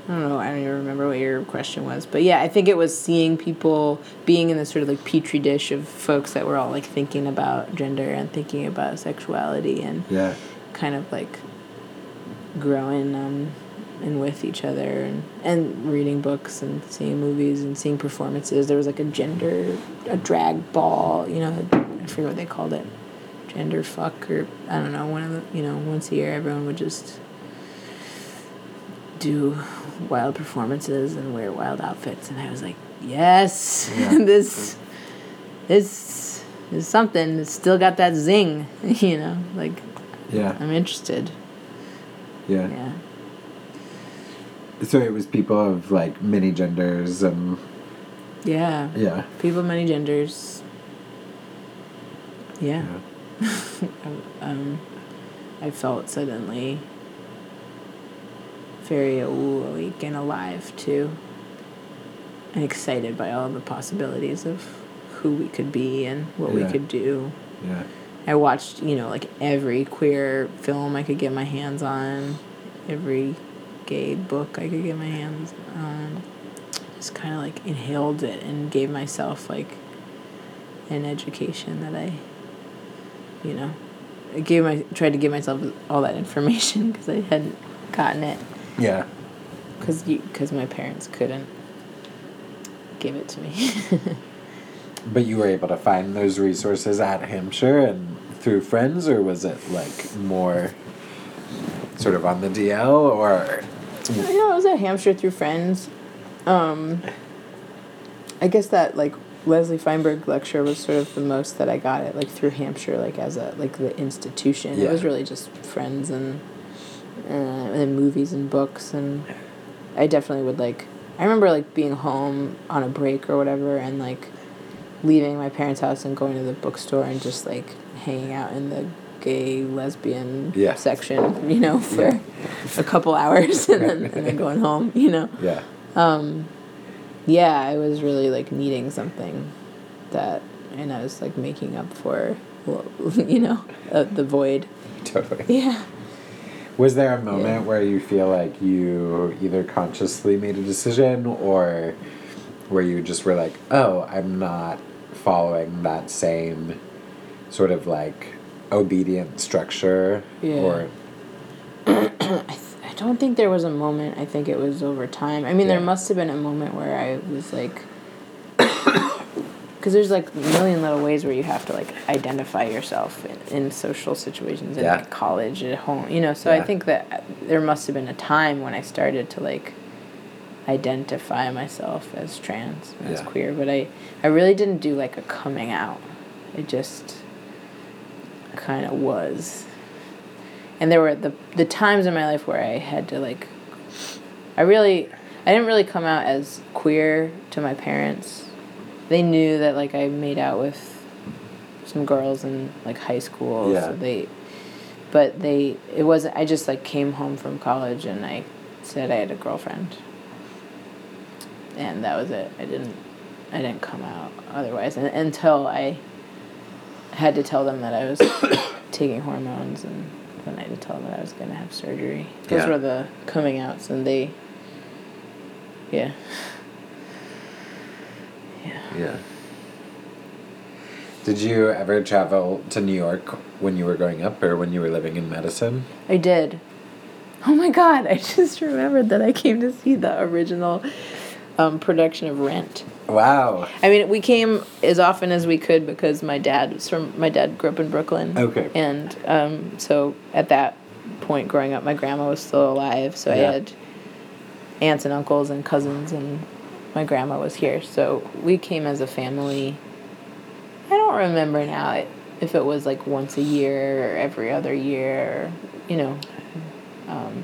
I don't know. I don't even remember what your question was, but yeah, I think it was seeing people being in this sort of like petri dish of folks that were all like thinking about gender and thinking about sexuality and Yeah. kind of like growing um, and with each other and, and reading books and seeing movies and seeing performances. There was like a gender, a drag ball, you know, I forget what they called it. Gender fuck or I don't know, one of the, you know, once a year everyone would just do wild performances and wear wild outfits and I was like, yes, Yeah. this, this, It's something. It's still got that zing. You know, like Yeah. I'm interested. Yeah. Yeah. So it was people of like many genders and Yeah. yeah. People of many genders. Yeah. Yeah. um, I felt suddenly very awake and alive too, and excited by all the possibilities of who we could be and what we could do. Yeah. I watched, you know, like every queer film I could get my hands on, every gay book I could get my hands on. Just kind of like inhaled it and gave myself like an education that I, you know, I gave my tried to give myself all that information because I hadn't gotten it Yeah. because because my parents couldn't give it to me. But you were able to find those resources at Hampshire and through friends, or was it like more sort of on the DL, or you know, I was at Hampshire through friends. Um, I guess that like Leslie Feinberg lecture was sort of the most that I got it like through Hampshire, like as a like the institution. It was really just friends and uh, and movies and books, and I definitely would like. I remember like being home on a break or whatever, and like leaving my parents' house and going to the bookstore and just like hanging out in the gay lesbian Yeah. section, you know, for a couple hours and then and then going home, you know. yeah, Um, yeah, I was really like needing something that, and I was like making up for, you know, uh, the void. totally. Yeah. Was there a moment Yeah. where you feel like you either consciously made a decision, or where you just were like, "Oh, I'm not following that same sort of like obedient structure," Yeah. or I don't think there was a moment. I think it was over time. I mean, there must have been a moment where I was like, because there's like a million little ways where you have to like identify yourself in, in social situations in Yeah. college at home you know so i think that uh, there must have been a time when i started to like identify myself as trans as Yeah. queer but i i really didn't do like a coming out it just kind of was and there were the the times in my life where i had to like i really i didn't really come out as queer to my parents they knew that like I made out with some girls in like high school. Yeah. So they, but they it wasn't. I just like came home from college and I said I had a girlfriend. And that was it. I didn't, I didn't come out otherwise, and until I had to tell them that I was taking hormones, and then I had to tell them that I was gonna have surgery. Those Yeah. were the coming outs, and they, yeah. Yeah. yeah. Did you ever travel to New York when you were growing up, or when you were living in Madison? I did. Oh my god, I just remembered that I came to see the original um, production of Rent. Wow. I mean, we came as often as we could because my dad was from my dad grew up in Brooklyn. Okay. And um, so at that point growing up, my grandma was still alive, so Yeah. I had aunts and uncles and cousins and my grandma was here. So we came as a family. I don't remember now if it was like once a year or every other year, or, you know. Um,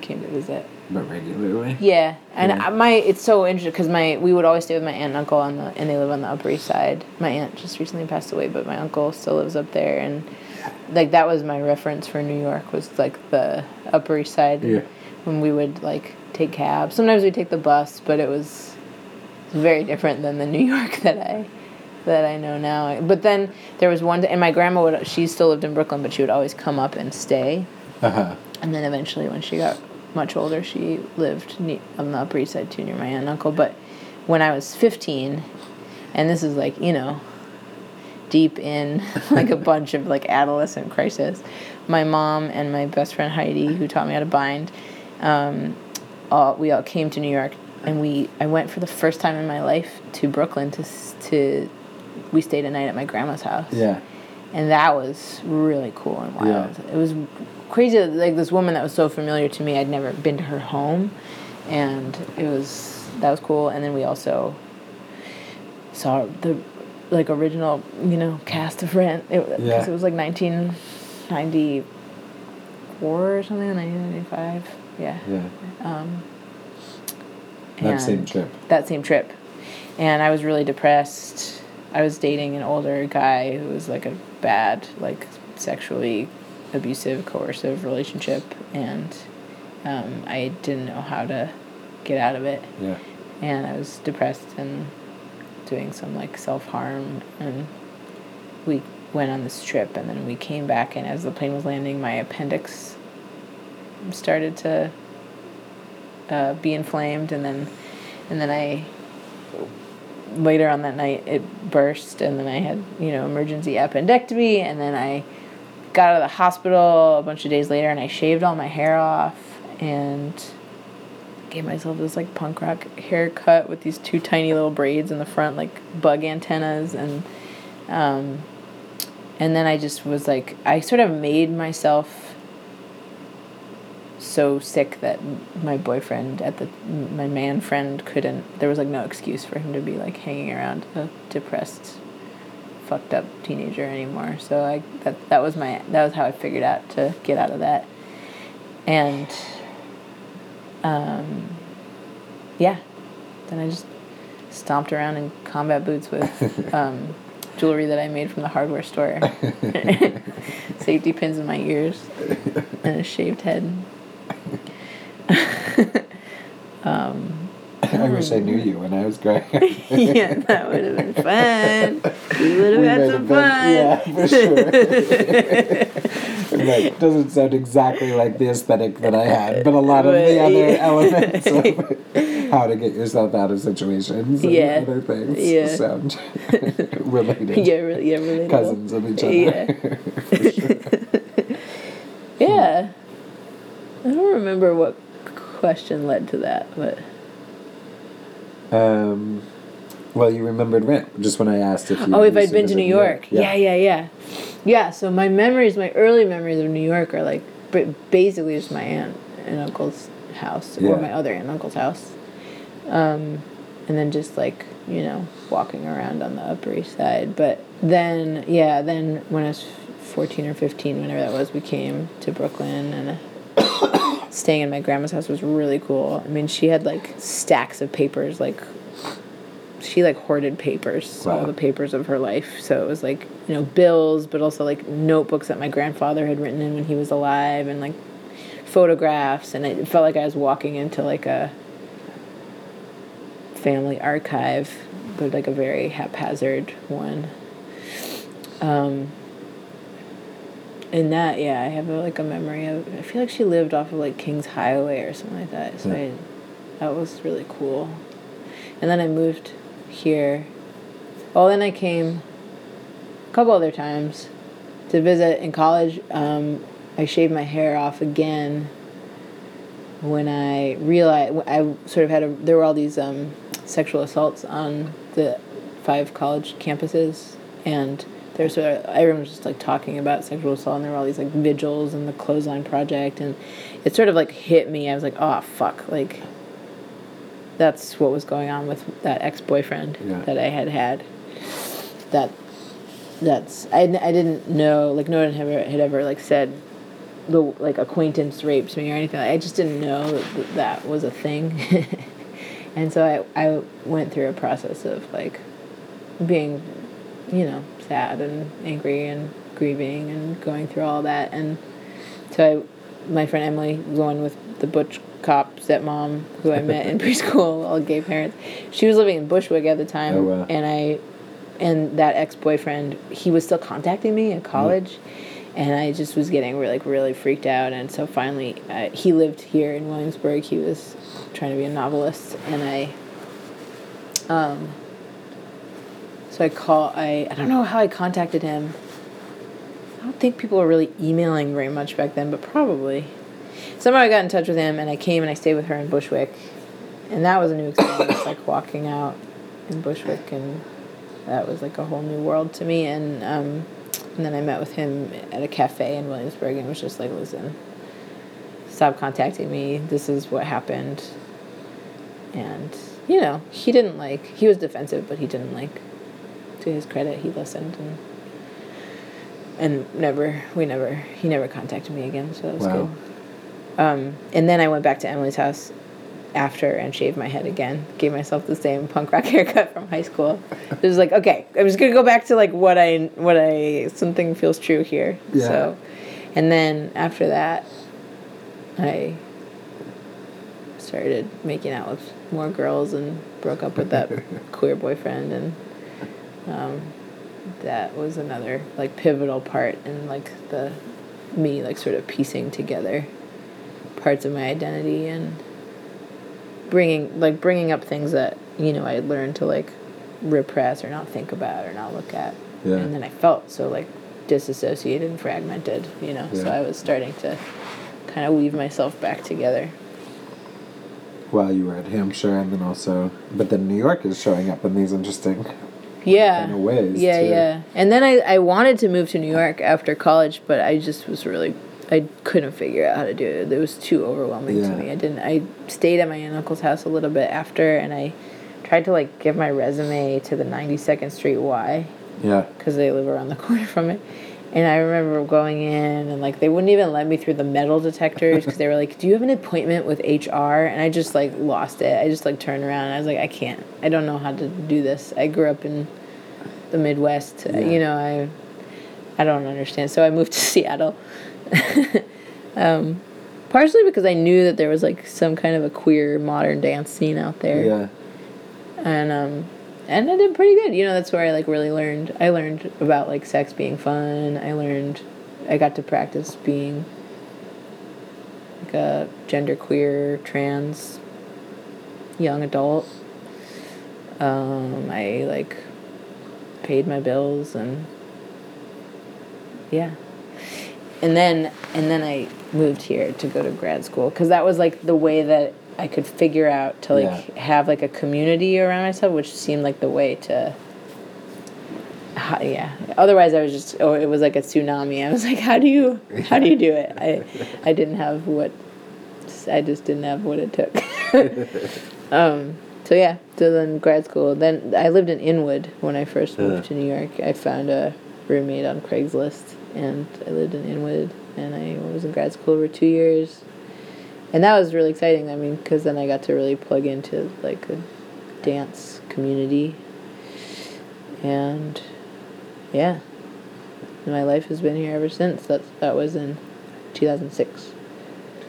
came to visit. But regularly. Yeah, and Yeah. My it's so interesting because my we would always stay with my aunt and uncle on the and they live on the Upper East Side. My aunt just recently passed away, but my uncle still lives up there, and like that was my reference for New York was like the Upper East Side. Yeah. When we would like take cabs, sometimes we take the bus, but it was very different than the New York that I that I know now. But then there was one, and my grandma would she still lived in Brooklyn, but she would always come up and stay. Uh huh. And then eventually, when she got much older, she lived on the Upper East Side too, near my aunt and uncle. But when I was 15, and this is like, you know, deep in like a bunch of like adolescent crisis, my mom and my best friend Heidi, who taught me how to bind, um, all, we all came to New York. And we, I went for the first time in my life to Brooklyn to, to, we stayed a night at my grandma's house Yeah. and that was really cool and wild. Yeah. It was crazy. that, Like this woman that was so familiar to me, I'd never been to her home, and it was that was cool. And then we also saw the like original, you know, cast of Rent. It, Yeah. it was like 1994 or something, 1995. Yeah. Yeah. Um, That same trip. That same trip. And I was really depressed. I was dating an older guy who was like a bad, like sexually abusive, coercive relationship. And um, I didn't know how to get out of it. Yeah. And I was depressed and doing some like self harm. And we went on this trip. And then we came back. And as the plane was landing, my appendix started to uh, be inflamed. And then, and then I later on that night it burst and then I had, you know, emergency appendectomy and then I got out of the hospital a bunch of days later and I shaved all my hair off and gave myself this like punk rock haircut with these two tiny little braids in the front like bug antennas. And um and then I just was like I sort of made myself so sick that my boyfriend at the my man friend couldn't there was like no excuse for him to be like hanging around a depressed fucked up teenager anymore. So i that that was my that was how i figured out to get out of that. And um yeah. Then i just stomped around in combat boots with um jewelry that i made from the hardware store. Safety pins in my ears and a shaved head. Um, I wish I knew hmm. you when I was growing up. yeah, that would have been fun. We would have had some fun. Yeah, for sure. right. Doesn't sound exactly like the aesthetic that I had, but a lot of the other elements of how to get yourself out of situations and Yeah. other things Yeah. sound related. yeah, really, yeah, relatable. Cousins of each other. Yeah. sure. Yeah. I don't remember what question led to that, but Um, well, you remembered Rent just when I asked if you. oh, if I'd been to New York. Yeah. yeah, yeah, yeah. So my memories, my early memories of New York are like ba- basically just my aunt and uncle's house Yeah. or my other aunt and uncle's house, um, and then just like you know walking around on the Upper East Side. But then, yeah, then when I was fourteen or fifteen, whenever that was, we came to Brooklyn and. Staying in my grandma's house was really cool. I mean, she had like stacks of papers, like she like hoarded papers, all the papers of her life. So it was like you know bills, but also like notebooks that my grandfather had written in when he was alive, and like photographs. And it felt like I was walking into like a family archive, but like a very haphazard one. Um, and that, yeah, I have a, like a memory of. I feel like she lived off of like Kings Highway or something like that. So Hmm. I, that was really cool. And then I moved here. Well, then I came a couple other times to visit in college. Um, I shaved my hair off again when I realized I sort of had a. There were all these um, sexual assaults on the five college campuses, and there's everyone was just like talking about sexual assault, and there were all these like vigils and the Clothesline Project, and it sort of like hit me. I was like, oh fuck, like that's what was going on with that ex boyfriend Yeah. that I had had. That that's I, I didn't know like no one had ever, had ever like said the like acquaintance raped me or anything. Like, I just didn't know that that was a thing, and so I I went through a process of like being, you know, sad and angry and grieving and going through all that and so I, my friend Emily, the one with the butch cop stepmom who I met in preschool, all gay parents, she was living in Bushwick at the time, Oh, wow. and I, and that ex boyfriend, he was still contacting me at college, and I just was getting really, like really freaked out, and so finally, uh, he lived here in Williamsburg. He was trying to be a novelist, and I, um. So I call I I don't know how I contacted him. I don't think people were really emailing very much back then, but probably. Somehow I got in touch with him, and I came and I stayed with her in Bushwick, and that was a new experience, like walking out in Bushwick, and that was like a whole new world to me. And um, and then I met with him at a cafe in Williamsburg, and was just like, listen, stop contacting me. This is what happened, and you know, he didn't like. He was defensive, but he didn't like to his credit, he listened and and never we never he never contacted me again. So that was Wow. good. Um, and then I went back to Emily's house after and shaved my head again. Gave myself the same punk rock haircut from high school. It was like, okay, I'm just gonna go back to like what I what I something feels true here. Yeah. So, and then after that, I started making out with more girls and broke up with that queer boyfriend and um, that was another like pivotal part in like the me like sort of piecing together parts of my identity and bringing like bringing up things that you know I had learned to like repress or not think about or not look at Yeah. and then I felt so like disassociated and fragmented you know so I was starting to kind of weave myself back together While you were at Hampshire, and then also, but then New York is showing up in these interesting. Yeah Kinda ways, yeah too. yeah and then I, I wanted to move to new york after college but i just was really i couldn't figure out how to do it it was too overwhelming Yeah. to me i didn't i stayed at my aunt uncle's house a little bit after and i tried to like give my resume to the 92nd street y Yeah. because they live around the corner from it and i remember going in and like they wouldn't even let me through the metal detectors because they were like do you have an appointment with hr and i just like lost it. I just like turned around and i was like i can't. I don't know how to do this. I grew up in the midwest Yeah. you know i i don't understand. So i moved to seattle. Um, partially because i knew that there was like some kind of a queer modern dance scene out there. Yeah. and um and I did pretty good. You know, that's where I like really learned. I learned about like sex being fun. I learned I got to practice being like a genderqueer trans young adult. Um I like paid my bills and yeah. And then and then I moved here to go to grad school cuz that was like the way that I could figure out to like Yeah. have like a community around myself which seemed like the way to how, yeah. Otherwise, I was just oh, it was like a tsunami. I was like, how do you how do you do it? I I didn't have what I just didn't have what it took. um. So yeah. So then grad school. Then I lived in Inwood when I first moved to New York. I found a roommate on Craigslist, and I lived in Inwood, and I was in grad school for two years. And that was really exciting. I mean, because then I got to really plug into like a dance community, and yeah, and my life has been here ever since. That that was in two thousand six.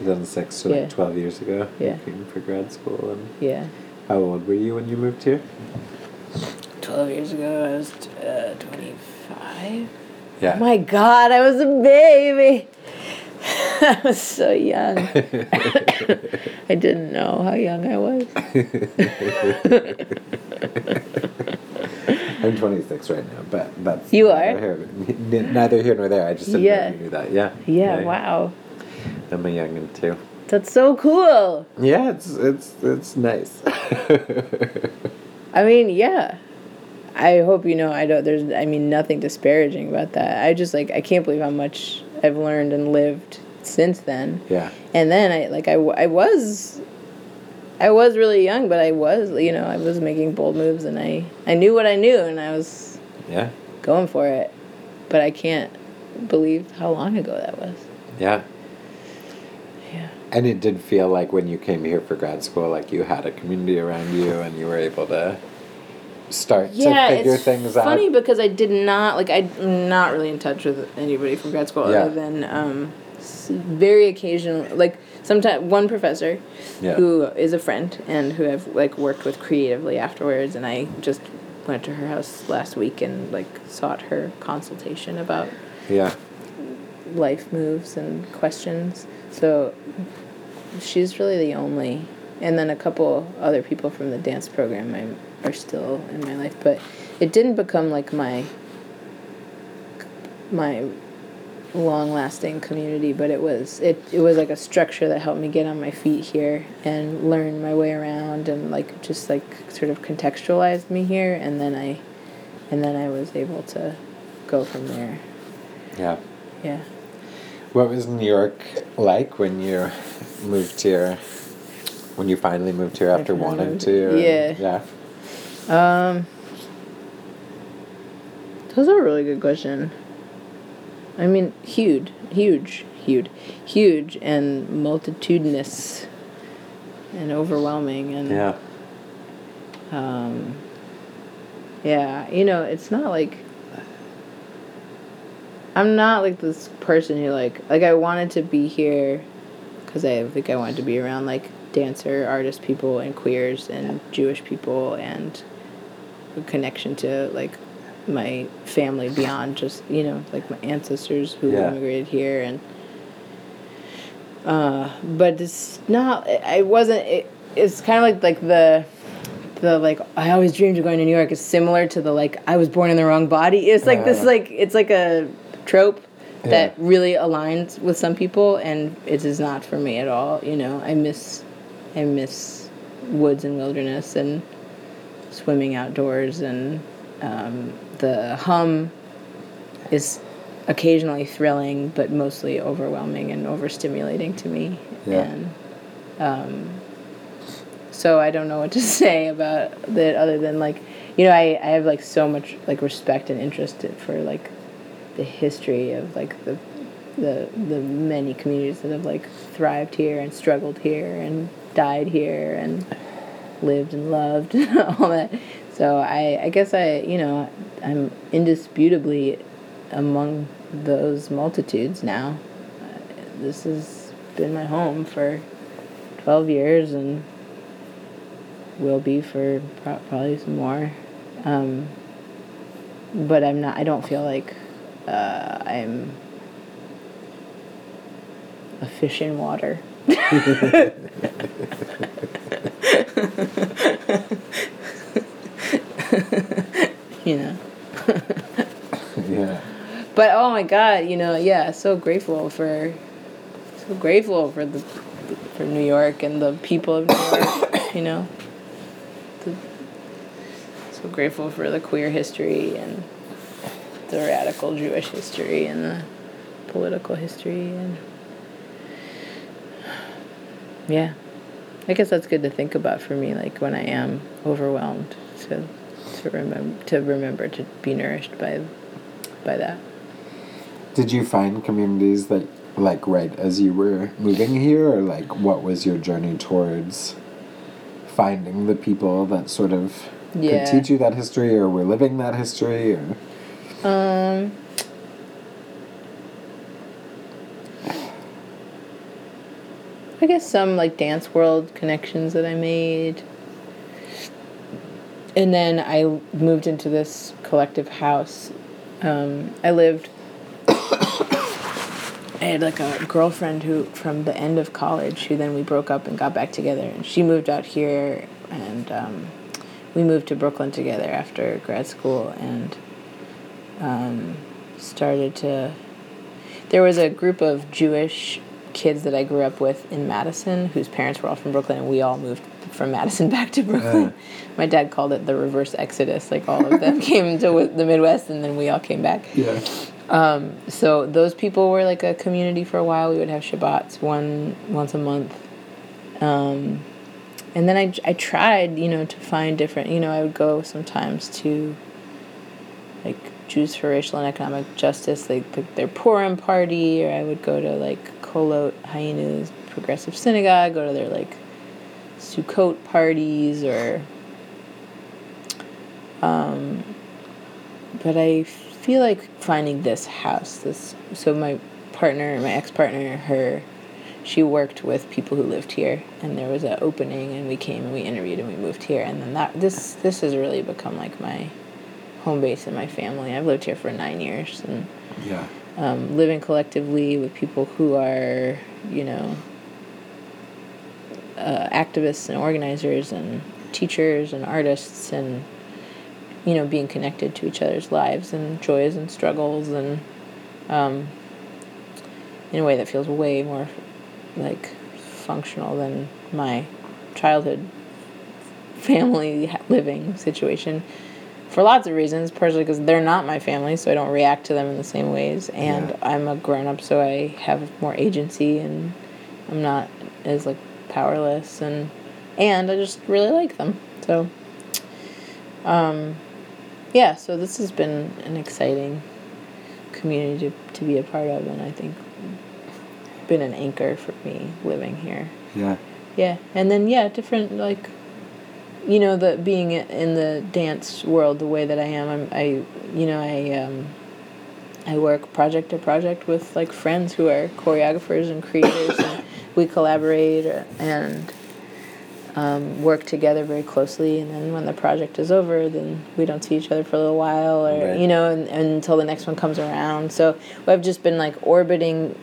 2006, so Yeah. like 12 years ago. Yeah. Came for grad school. And Yeah, how old were you when you moved here? twelve years ago I was uh, twenty five. Yeah. Oh my God, I was a baby. I was so young. I didn't know how young I was. I'm 26 right now, but that's You neither are? Here, neither here nor there. I just didn't Yeah. know you knew that. Yeah. Yeah, wow. I'm a youngin too. That's so cool. Yeah, it's it's it's nice. I mean, yeah. I hope you know I don't there's I mean nothing disparaging about that. I just like I can't believe how much I've learned and lived since then. yeah. And then I like I, I was I was really young, but I was, you know, I was making bold moves and I I knew what I knew and I was Yeah. going for it. But I can't believe how long ago that was. Yeah. Yeah. And it did feel like when you came here for grad school, like you had a community around you and you were able to start Yeah, to figure things funny out. Funny because I did not like I'm not really in touch with anybody from grad school Yeah. other than um, very occasional like sometimes one professor Yeah. who is a friend and who I've like worked with creatively afterwards and I just went to her house last week and like sought her consultation about Yeah. life moves and questions. So she's really the only, and then a couple other people from the dance program I, are still in my life, but it didn't become like my my long lasting community but it was it, it was like a structure that helped me get on my feet here and learn my way around and like just like sort of contextualized me here and then i and then i was able to go from there Yeah. yeah What was New York like when you moved here? When you finally moved here after wanting to? and- yeah. Yeah. Um, That's a really good question. I mean, huge, huge, huge, huge, and multitudinous, and overwhelming, and Yeah. um, yeah, you know, it's not like I'm not like this person who like like I wanted to be here because I think I wanted to be around like dancer, artist people, and queers and Jewish people, and connection to like my family beyond just you know like my ancestors who Yeah. immigrated here and uh, but it's not i wasn't it, it's kind of like like the the like i always dreamed of going to new york is similar to the like i was born in the wrong body it's like this Uh. like it's like a trope Yeah. that really aligns with some people and it is not for me at all you know i miss i miss woods and wilderness and swimming outdoors and um, the hum is occasionally thrilling but mostly overwhelming and overstimulating to me Yeah. and um, so i don't know what to say about that other than like you know I, I have like so much like respect and interest for like the history of like the the the many communities that have like thrived here and struggled here and died here and lived and loved and all that. So I I guess I you know I'm indisputably among those multitudes now. Uh, this has been my home for 12 years and will be for probably some more. Um, but I'm not. I don't feel like uh, I'm a fish in water. you know. Yeah. But oh my god, you know, yeah, so grateful for so grateful for the for New York and the people of New York, you know. The, so grateful for the queer history and the radical Jewish history and the political history and yeah. I guess that's good to think about for me like when I am overwhelmed to to remember to remember to be nourished by by that. Did you find communities that, like, right as you were moving here, or like, what was your journey towards finding the people that sort of Yeah. could teach you that history, or were living that history, or Um. I guess some like dance world connections that I made. And then I moved into this collective house. Um, I lived. I had like a girlfriend who, from the end of college, who then we broke up and got back together. And she moved out here, and um, we moved to Brooklyn together after grad school. And um, started to. There was a group of Jewish kids that I grew up with in Madison, whose parents were all from Brooklyn, and we all moved from Madison back to Brooklyn. My dad called it the reverse exodus. Like all of them came to the Midwest, and then we all came back. yeah, Um, so those people were like a community for a while. We would have Shabbats one once a month. Um, and then I, I tried, you know, to find different, you know, I would go sometimes to like Jews for Racial and Economic Justice, like the, their Purim party, or I would go to like Kolot Chayeinu's Progressive Synagogue, go to their like Sukkot parties, or um, but I feel like finding this house, this so my partner, my ex partner, her, she worked with people who lived here, and there was an opening, and we came and we interviewed and we moved here, and then that this this has really become like my home base and my family. I've lived here for nine years, and yeah, um, living collectively with people who are, you know, uh, activists and organizers and teachers and artists and, you know, being connected to each other's lives and joys and struggles and um, in a way that feels way more like functional than my childhood family living situation for lots of reasons partially because they're not my family so i don't react to them in the same ways and Yeah. i'm a grown-up so i have more agency and i'm not as like powerless and and i just really like them so um yeah, so this has been an exciting community to, to be a part of, and I think been an anchor for me living here. Yeah. Yeah, and then yeah, different like, you know, the being in the dance world the way that I am. I'm I, you know, I um, I work project to project with like friends who are choreographers and creators, and we collaborate and um, work together very closely. And then when the project is over, then we don't see each other for a little while, or Right. you know, and, and until the next one comes around. So I've just been like orbiting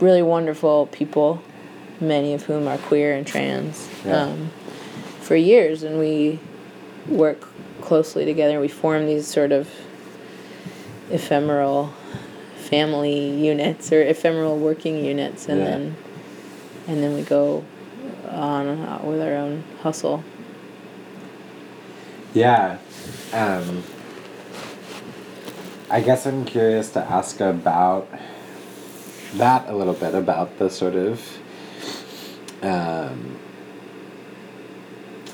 really wonderful people, many of whom are queer and trans, Yeah. um, for years, and we work closely together. We form these sort of ephemeral family units or ephemeral working units, and Yeah. then and then we go on with our own hustle. Yeah. Um, I guess I'm curious to ask about that a little bit about the sort of um,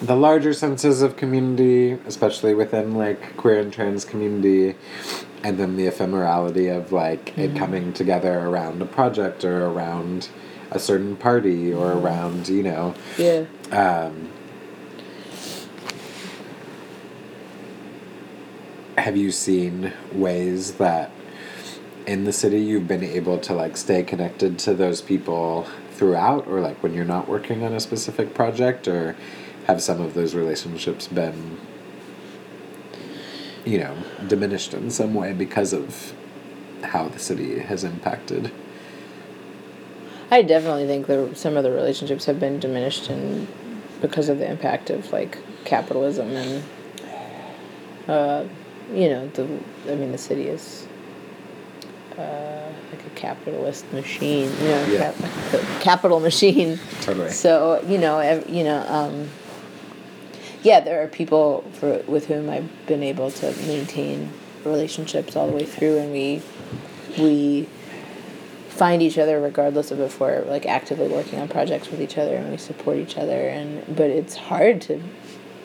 the larger senses of community, especially within like queer and trans community, and then the ephemerality of like it coming together around a project or around a certain party or around you know Yeah. um, have you seen ways that in the city you've been able to like stay connected to those people throughout? Or like when you're not working on a specific project or have some of those relationships been you know diminished in some way because of how the city has impacted I definitely think that some of the relationships have been diminished in because of the impact of like capitalism and uh, you know the I mean the city is uh, like a capitalist machine, you know, Yeah. cap- capital machine. Totally. So you know, ev- you know, um, yeah, there are people for with whom I've been able to maintain relationships all the way through, and we we find each other regardless of if we're like actively working on projects with each other and we support each other and but it's hard to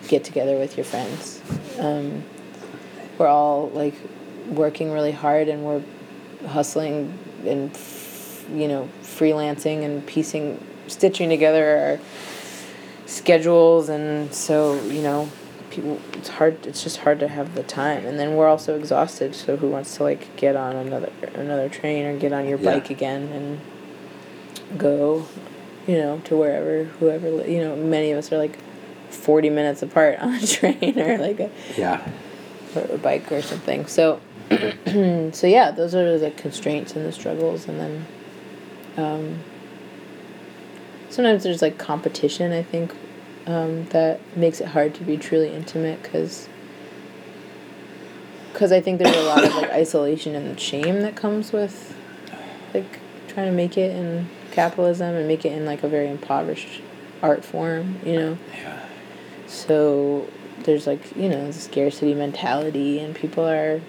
get together with your friends. Um, we're all like working really hard and we're hustling and you know freelancing and piecing stitching together our schedules and so you know people it's hard it's just hard to have the time and then we're also exhausted so who wants to like get on another another train or get on your Yeah. bike again and go you know to wherever whoever you know many of us are like 40 minutes apart on a train or like a yeah or a bike or something. So, so yeah, those are the constraints and the struggles, and then um, sometimes there's like competition. I think um, that makes it hard to be truly intimate because because I think there's a lot of like isolation and shame that comes with like trying to make it in capitalism and make it in like a very impoverished art form. You know. yeah So there's like, you know, the scarcity mentality, and people are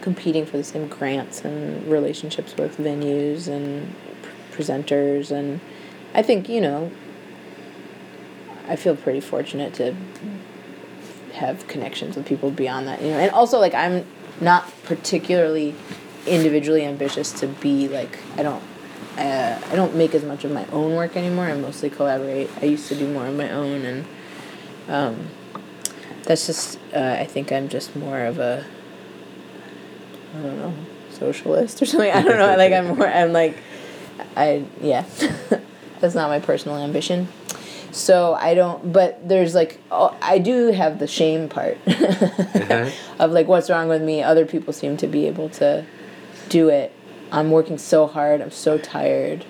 competing for the same grants and relationships with venues and p- presenters. And I think, you know, I feel pretty fortunate to have connections with people beyond that, you know. And also, like, I'm not particularly individually ambitious to be like, I don't. Uh, I don't make as much of my own work anymore. I mostly collaborate. I used to do more on my own, and um, that's just uh, I think I'm just more of a I don't know socialist or something. I don't know. like I'm more. I'm like I yeah. that's not my personal ambition. So I don't. But there's like oh, I do have the shame part mm-hmm. of like what's wrong with me. Other people seem to be able to do it. I'm working so hard. I'm so tired.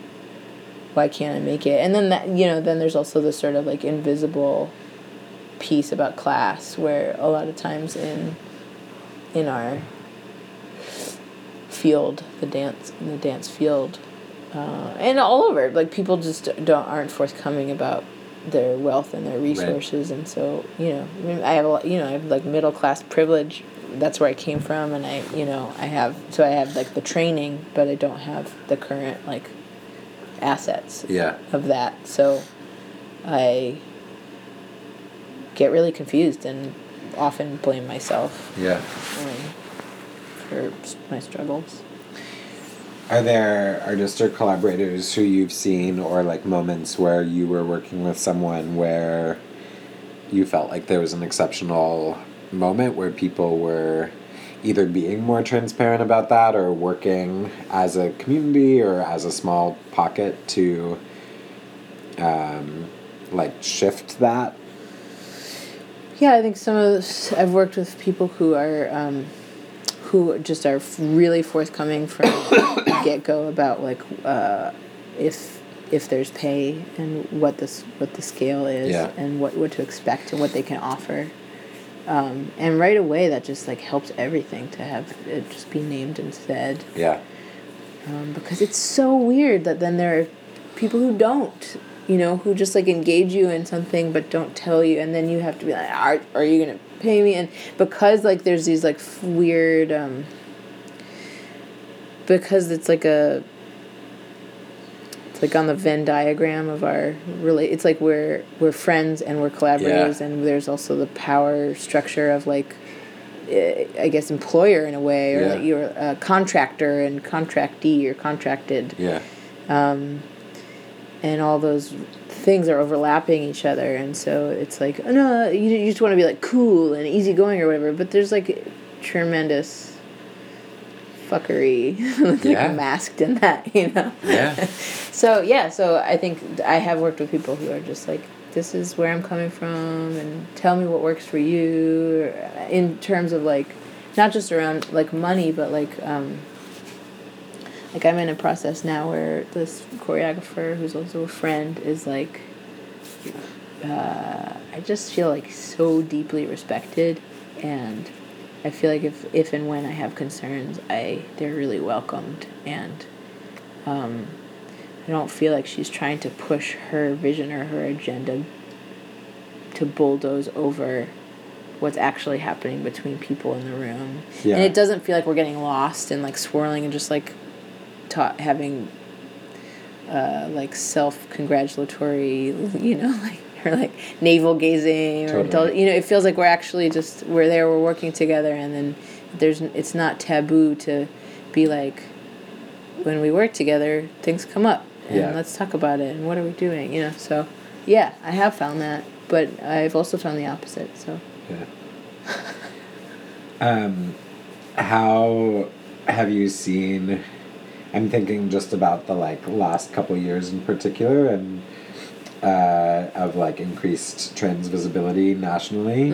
Why can't I make it? And then that you know then there's also this sort of like invisible piece about class where a lot of times in in our field the dance in the dance field uh, and all over like people just don't aren't forthcoming about their wealth and their resources and so you know I, mean, I have a lot, you know I have like middle class privilege that's where I came from and I you know I have so I have like the training but I don't have the current like assets yeah of that. So I get really confused and often blame myself Yeah. um, for my struggles. Are there artists or collaborators who you've seen or like moments where you were working with someone where you felt like there was an exceptional moment where people were either being more transparent about that or working as a community or as a small pocket to um, like shift that? Yeah, I think some of those, I've worked with people who are um, who just are really forthcoming from get go about like uh, if if there's pay and what this what the scale is Yeah. and what what to expect and what they can offer. Um, and right away, that just like helps everything to have it just be named and said Yeah. um, because it's so weird that then there are people who don't you know who just like engage you in something but don't tell you and then you have to be like are, are you gonna pay me and because like there's these like f- weird um because it's like a it's like on the Venn diagram of our really it's like we're we're friends and we're collaborators Yeah. and there's also the power structure of like eh, I guess employer in a way or Yeah. like you're a contractor and contractee or contracted Yeah. Um, and all those things are overlapping each other and so it's like oh, no you, you just want to be like cool and easygoing or whatever but there's like tremendous fuckery like Yeah. masked in that you know Yeah. so yeah so i think i have worked with people who are just like this is where i'm coming from and tell me what works for you in terms of like not just around like money but like um like i'm in a process now where this choreographer who's also a friend is like uh, i just feel like so deeply respected and i feel like if if and when i have concerns i they're really welcomed and um, I don't feel like she's trying to push her vision or her agenda to bulldoze over what's actually happening between people in the room. Yeah. And it doesn't feel like we're getting lost and like swirling and just like ta- having uh, like self congratulatory, you know, like or like navel gazing or Totally. adult, you know, it feels like we're actually just we're there, we're working together, and then there's it's not taboo to be like when we work together, things come up, and Yeah. let's talk about it. And what are we doing? You know. So, yeah, I have found that, but I've also found the opposite. So, Yeah. um, how have you seen? I'm thinking just about the like last couple years in particular, and uh, of like increased trans visibility nationally,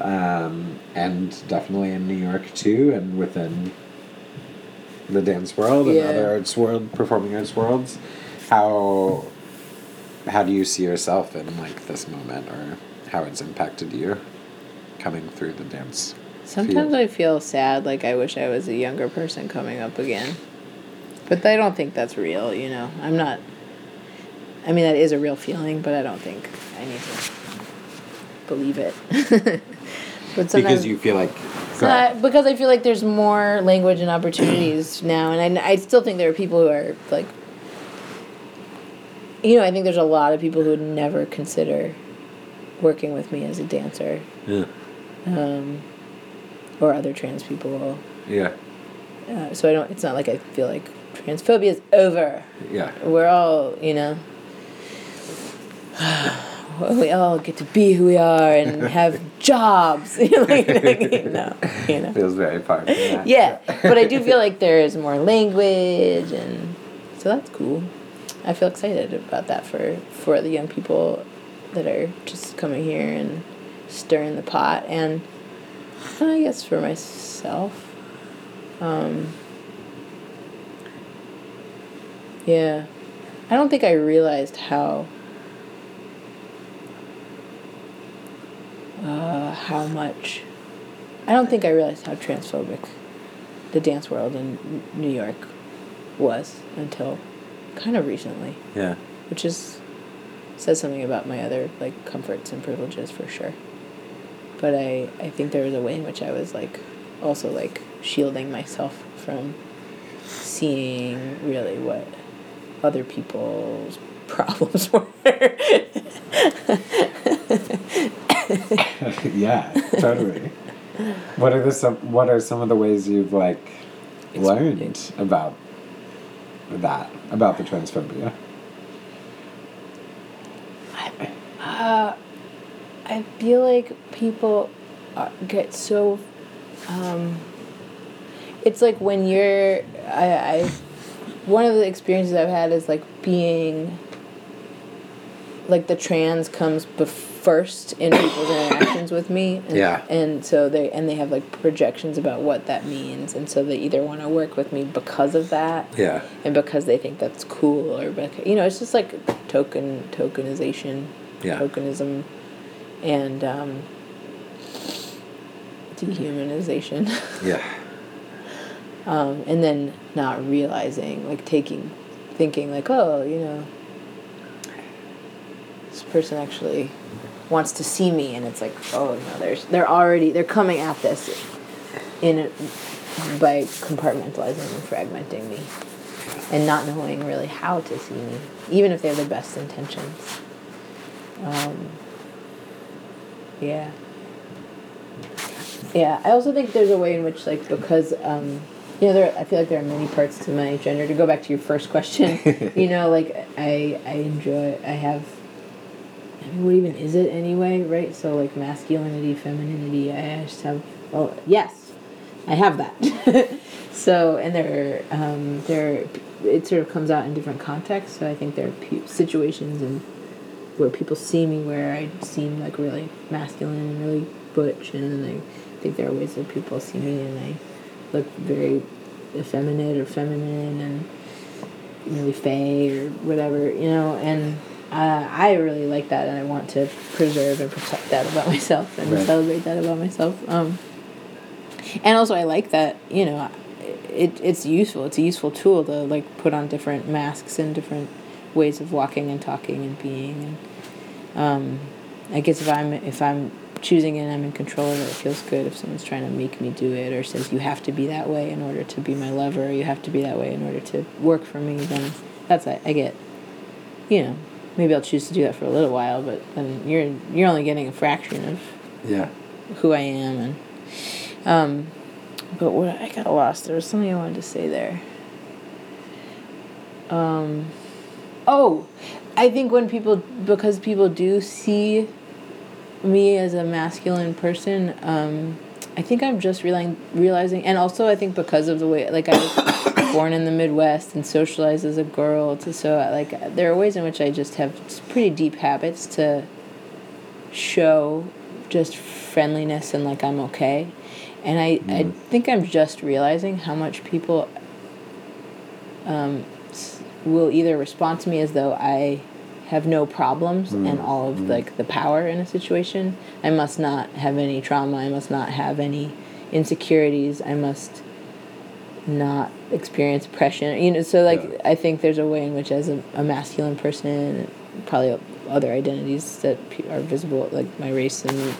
um, and definitely in New York too, and within the dance world and Yeah. other arts world, performing arts worlds. How how do you see yourself in like this moment, or how it's impacted you coming through the dance? sometimes field? I feel sad, like I wish I was a younger person coming up again. But I don't think that's real, you know. I'm not. I mean, that is a real feeling, but I don't think I need to believe it. but because you feel like I- because I feel like there's more language and opportunities now, and I, I still think there are people who are like, you know, I think there's a lot of people who would never consider working with me as a dancer, yeah um, or other trans people. yeah Uh, so I don't. It's not like I feel like transphobia is over. yeah We're all, you know. We all get to be who we are and have jobs, you know, like, you know, you know. feels very from that. Yeah, but I do feel like there is more language, and so that's cool. I feel excited about that for for the young people that are just coming here and stirring the pot, and I guess for myself. Um, yeah, I don't think I realized how. Uh, how much I don't think I realized how transphobic the dance world in New York was until kind of recently, yeah which is says something about my other like comforts and privileges for sure. But I I think there was a way in which I was like also like shielding myself from seeing really what other people's problems were. yeah, totally. What are the some? What are some of the ways you've like learned about that about the transphobia? Uh, I feel like people uh, get so. Um, it's like when you're. I, I. One of the experiences I've had is like being. Like the trans comes bef- first in people's interactions with me. And, Yeah. And so they and they have like projections about what that means, and so they either want to work with me because of that, Yeah. and because they think that's cool, or because, you know, it's just like token tokenization, Yeah. tokenism, and um, dehumanization, Yeah. Um, and then not realizing, like taking, thinking like, oh, you know, this person actually wants to see me, and it's like, oh no, there's they're already they're coming at this in by compartmentalizing and fragmenting me, and not knowing really how to see me, even if they have the best intentions. Um, yeah. Yeah, I also think there's a way in which, like, because, um, you know, there, I feel like there are many parts to my gender. To go back to your first question, you know, like, I, I enjoy, I have, I mean, what even is it anyway, right? So, like, masculinity, femininity, I just have, oh, yes, I have that. so, and there, are, um, there, it sort of comes out in different contexts. So I think there are pe- situations and where people see me where I seem like really masculine and really butch, and then I think there are ways that people see me and I look very effeminate or feminine and really fey or whatever, you know, and uh, I really like that and I want to preserve and protect that about myself and Right. celebrate that about myself. Um, and also I like that, you know, it, it's useful. It's a useful tool to like put on different masks and different ways of walking and talking and being and um, I guess if I'm if I'm choosing it and I'm in control of it, it feels good. If someone's trying to make me do it or says you have to be that way in order to be my lover, or you have to be that way in order to work for me, then that's it. I get. You know, maybe I'll choose to do that for a little while, but then you're you're only getting a fraction of Yeah. who I am and um but what I got lost. There was something I wanted to say there. Um oh, I think when people because people do see me as a masculine person, um I think I'm just realizing realizing and also I think because of the way like I was born in the Midwest and socialized as a girl to so like there are ways in which I just have pretty deep habits to show just friendliness and like I'm okay. And I, I think I'm just realizing how much people um, will either respond to me as though I have no problems and mm. all of mm. like the power in a situation. I must not have any trauma. I must not have any insecurities. I must not experience oppression. You know, so like Yeah. I think there's a way in which, as a, a masculine person, probably other identities that are visible, like my race and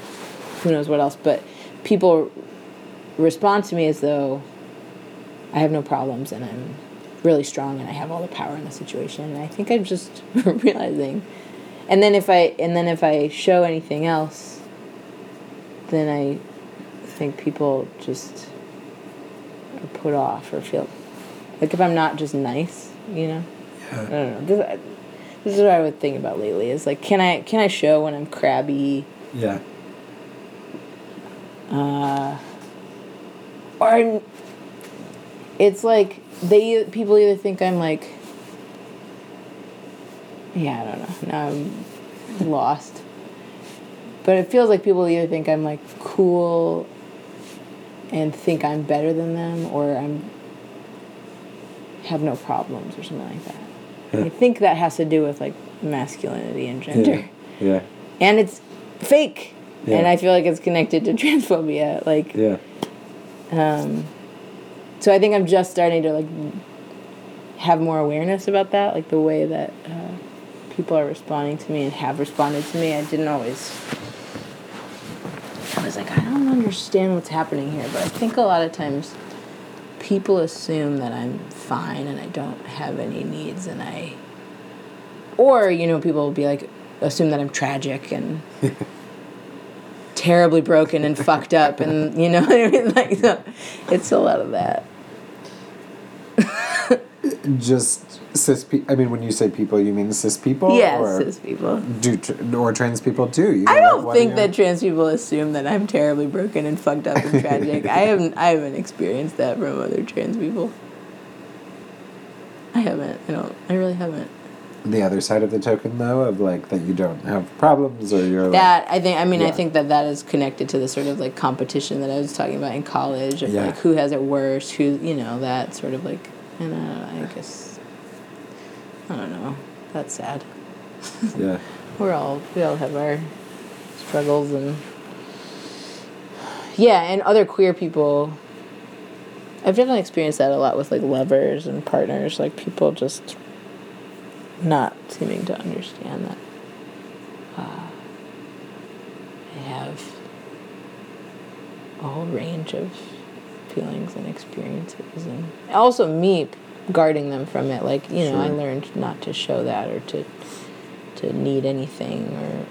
who knows what else, but people respond to me as though I have no problems and I'm really strong and I have all the power in the situation. And I think I'm just realizing. And then if I and then if I show anything else, then I think people just are put off or feel like if I'm not just nice, you know. Yeah. I don't know. This, this is what I would think about lately. Is like, can I can I show when I'm crabby? Yeah. Uh, or I'm, it's like they people either think I'm like yeah I don't know now I'm lost but it feels like people either think I'm like cool and think I'm better than them or I'm have no problems or something like that I think that has to do with like masculinity and gender Yeah. Yeah. and it's fake and I feel like it's connected to transphobia like Yeah. um, so I think I'm just starting to like have more awareness about that, like the way that uh, people are responding to me and have responded to me. I didn't always. I was like, I don't understand what's happening here, but I think a lot of times people assume that I'm fine and I don't have any needs, and I. Or you know, people will be like, assume that I'm tragic and terribly broken and fucked up, and you know what I mean. Like, so it's a lot of that. Just cis people. I mean, when you say people, you mean cis people? Yeah, or cis people. Do tr- or trans people too? You I don't think that trans people assume that I'm terribly broken and fucked up and tragic. I haven't I haven't experienced that from other trans people. I haven't. I don't. I really haven't. The other side of the token, though, of like that you don't have problems or you're like, That I think. I mean, I think that that is connected to the sort of like competition that I was talking about in college of Yeah. like who has it worse, who you know that sort of like. And uh, I guess I don't know. That's sad. yeah, We're all we all have our struggles and yeah, and other queer people. I've definitely experienced that a lot with like lovers and partners, like people just not seeming to understand that uh, they have a whole range of feelings and experiences, and also me guarding them from it. Like you know, I learned not to show that or to to need anything or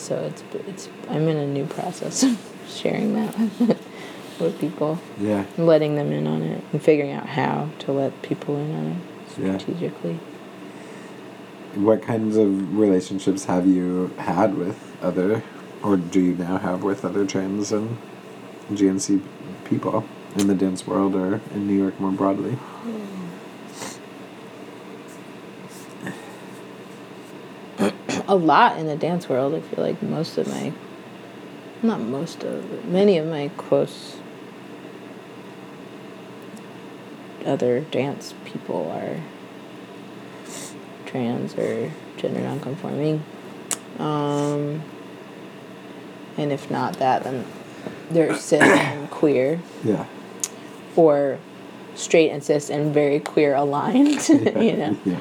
so it's it's I'm in a new process of sharing that with, people yeah, letting them in on it and figuring out how to let people in on it Yeah. What kinds of relationships have you had with other, or do you now have with other trans and GNC people in the dance world or in New York more broadly? A lot in the dance world. I feel like most of my not most of many of my close other dance people are trans or gender nonconforming. Um, and if not that, then they're cis and queer, Yeah. or straight and cis and very queer aligned. you know, Yeah.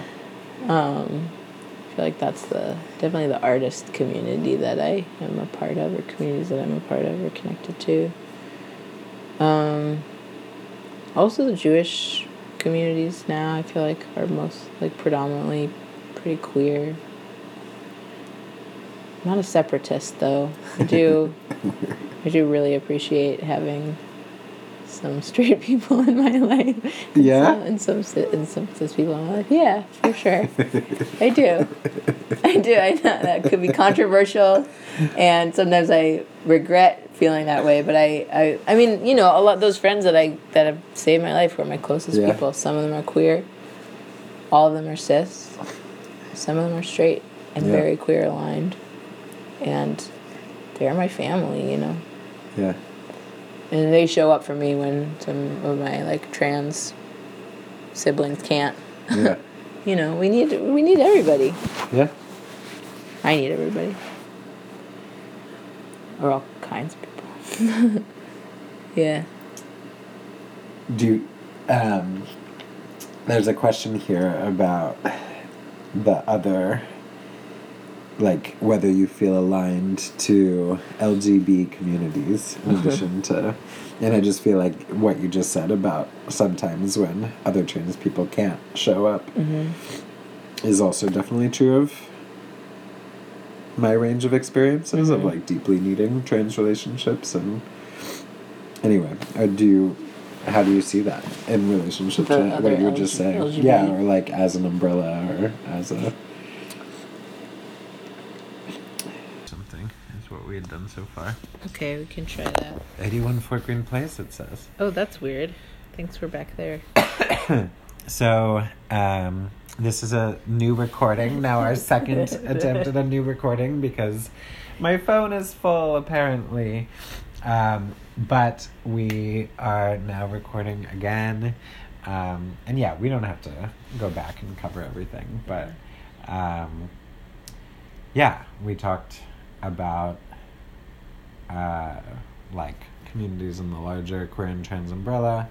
I feel like that's the definitely the artist community that I am a part of, or communities that I'm a part of, or connected to. Um, also, the Jewish communities now I feel like are most like predominantly pretty queer. I'm not a separatist though. I do, I do really appreciate having some straight people in my life. and Yeah? some- and some and some cis people in my life. Yeah, for sure. I do. I do. I know that could be controversial, and sometimes I regret feeling that way. But I, I, I mean, you know, a lot those friends that I that have saved my life were my closest Yeah. people. Some of them are queer. All of them are cis. Some of them are straight and Yeah. very queer aligned, and they're my family. You know, Yeah. And they show up for me when some of my like trans siblings can't. Yeah. You know, we need we need everybody. Yeah. I need everybody. Or all kinds of people. yeah. Do you, um, there's a question here about the other, like whether you feel aligned to LGB communities in mm-hmm. addition to, and I just feel like what you just said about sometimes when other trans people can't show up mm-hmm. is also definitely true of my range of experiences of mm-hmm. like deeply needing trans relationships and anyway uh, do you how do you see that in relationship The to what you were just saying? LGBT? yeah or like as an umbrella or as a something done so far Okay, we can try that. 81 Fort Greene Place it says Oh, that's weird. Thanks, we're back there. So, um, this is a new recording. Now, our second attempt at a new recording because my phone is full, apparently. Um, but we are now recording again. Um, and yeah, we don't have to go back and cover everything. But um, yeah, we talked about uh, like communities in the larger queer and trans umbrella.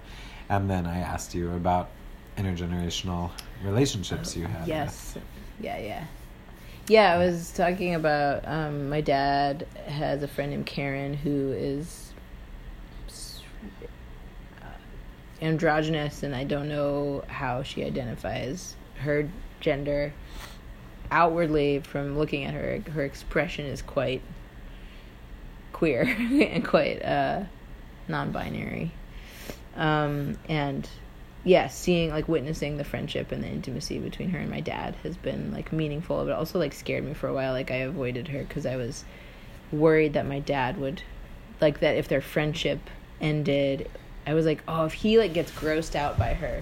And then I asked you about intergenerational relationships you had. Yes. Yeah, yeah. Yeah, I was talking about um, my dad has a friend named Karen who is uh, androgynous, and I don't know how she identifies her gender. Outwardly, from looking at her, her expression is quite queer and quite uh, non-binary, um, and yeah, seeing like witnessing the friendship and the intimacy between her and my dad has been like meaningful, but also like scared me for a while. Like I avoided her because I was worried that my dad would, like that if their friendship ended, I was like, oh, if he like gets grossed out by her,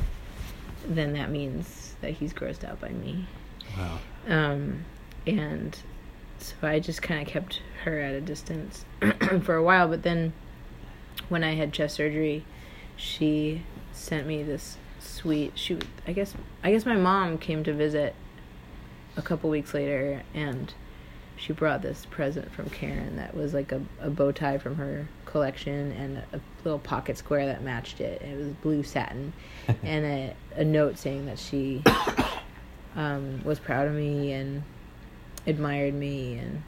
then that means that he's grossed out by me. Wow. Um, and so I just kind of kept her at a distance for a while. But then when I had chest surgery, she sent me this sweet. She, I guess, I guess my mom came to visit a couple weeks later, and she brought this present from Karen that was like a, a bow tie from her collection and a little pocket square that matched it. It was blue satin, and a, a note saying that she um, was proud of me and admired me and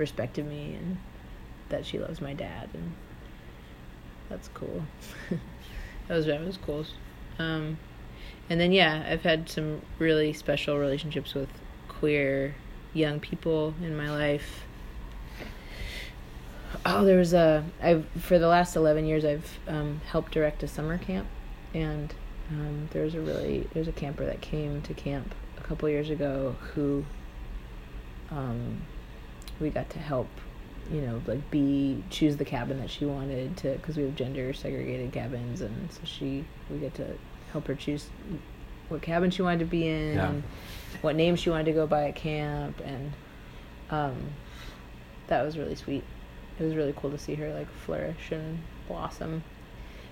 respected me and that she loves my dad and that's cool. that was that was cool. Um, and then yeah, I've had some really special relationships with queer young people in my life. Oh, there was a I've for the last eleven years I've um, helped direct a summer camp, and um, there's a really there's a camper that came to camp a couple years ago who um, we got to help you know like be choose the cabin that she wanted to because we have gender segregated cabins and so she we get to help her choose what cabin she wanted to be in Yeah. and what name she wanted to go by at camp and um, that was really sweet it was really cool to see her like flourish and blossom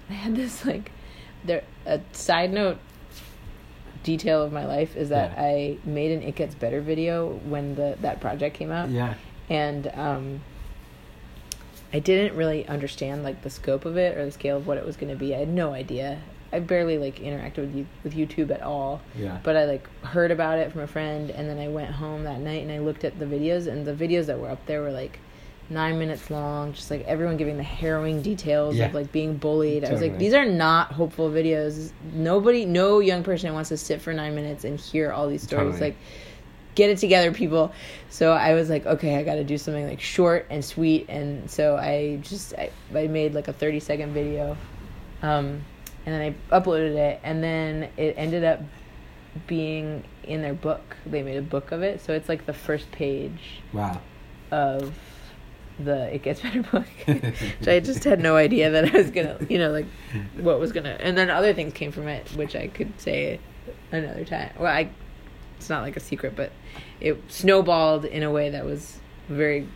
i had this like there a side note detail of my life is that Yeah. i made an it gets better video when the that project came out Yeah. And um, I didn't really understand like the scope of it or the scale of what it was going to be. I had no idea. I barely like interacted with you, with YouTube at all. Yeah. But I like heard about it from a friend, and then I went home that night and I looked at the videos, and the videos that were up there were like nine minutes long, just like everyone giving the harrowing details Yeah. of like being bullied. I was like, these are not hopeful videos. Nobody, no young person wants to sit for nine minutes and hear all these stories. Totally. Like, get it together, people. So I was like, okay, I got to do something like short and sweet, and so I just I, I made like a thirty second video, um, and then I uploaded it, and then it ended up being in their book. They made a book of it, so it's like the first page Wow. of the It Gets Better book. so I just had no idea that I was gonna, you know, like what was gonna, and then other things came from it, which I could say another time. Well, I, it's not like a secret, but it snowballed in a way that was very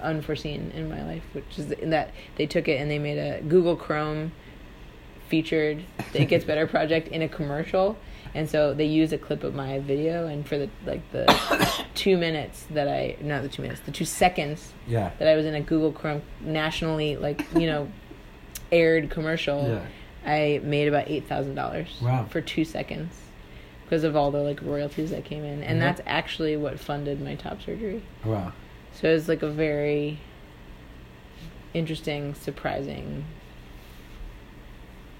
unforeseen in my life, which is in that they took it and they made a Google Chrome featured the It Gets Better project in a commercial. And so they used a clip of my video, and for the like the two minutes that I not the two minutes, the two seconds Yeah. that I was in a Google Chrome nationally like you know aired commercial, Yeah. I made about eight thousand dollars Wow. for two seconds because of all the like royalties that came in, and Mhm. that's actually what funded my top surgery. Wow. So it was like a very interesting, surprising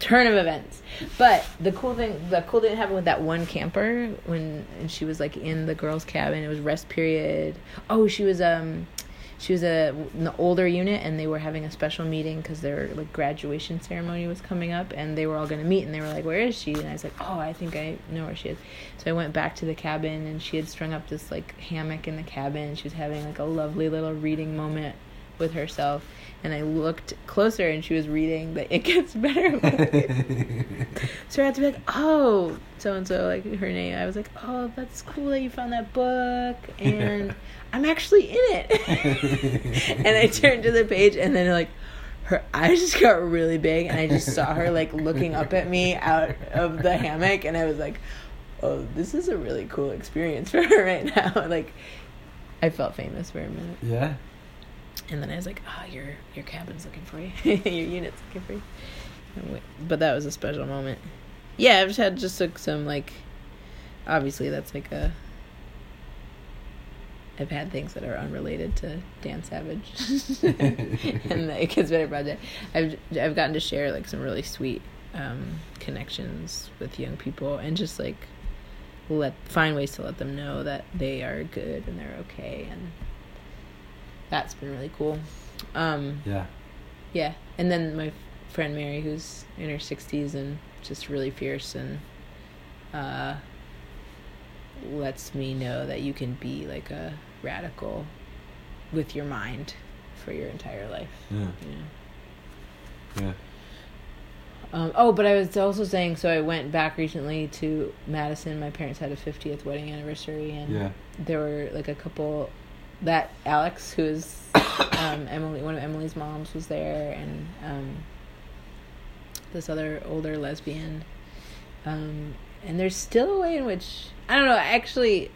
turn of events. But the cool thing, the cool thing happened with that one camper when and she was like in the girls' cabin. It was rest period. Oh, she was um, she was a in the older unit, and they were having a special meeting because their like graduation ceremony was coming up, and they were all going to meet, and they were like, "Where is she?" And I was like, "Oh, I think I know where she is." So I went back to the cabin, and she had strung up this like hammock in the cabin. She was having like a lovely little reading moment with herself, and I looked closer, and she was reading the "It Gets Better." So I had to be like, oh, so and so, like her name. I was like, oh, that's cool that you found that book, and I'm actually in it. and I turned to the page, and then like her eyes just got really big, and I just saw her like looking up at me out of the hammock, and I was like, oh, this is a really cool experience for her right now. like, I felt famous for a minute, yeah. and then I was like, oh, your your cabin's looking for you, your unit's looking for you. But that was a special moment. Yeah, I've just had just like some like, obviously that's like a. I've had things that are unrelated to Dan Savage and the Gets Better project. I've I've gotten to share like some really sweet um, connections with young people and just like let find ways to let them know that they are good and they're okay and that's been really cool. Um, Yeah. yeah, and then my friend Mary, who's in her sixties and just really fierce and uh, lets me know that you can be like a radical with your mind for your entire life. Yeah. Yeah. Yeah. Um, oh, but I was also saying, so I went back recently to Madison. My parents had a 50th wedding anniversary, and Yeah. there were like a couple. That Alex, who is um, Emily, one of Emily's moms, was there, and um, this other older lesbian. Um, and there's still a way in which I don't know. Actually,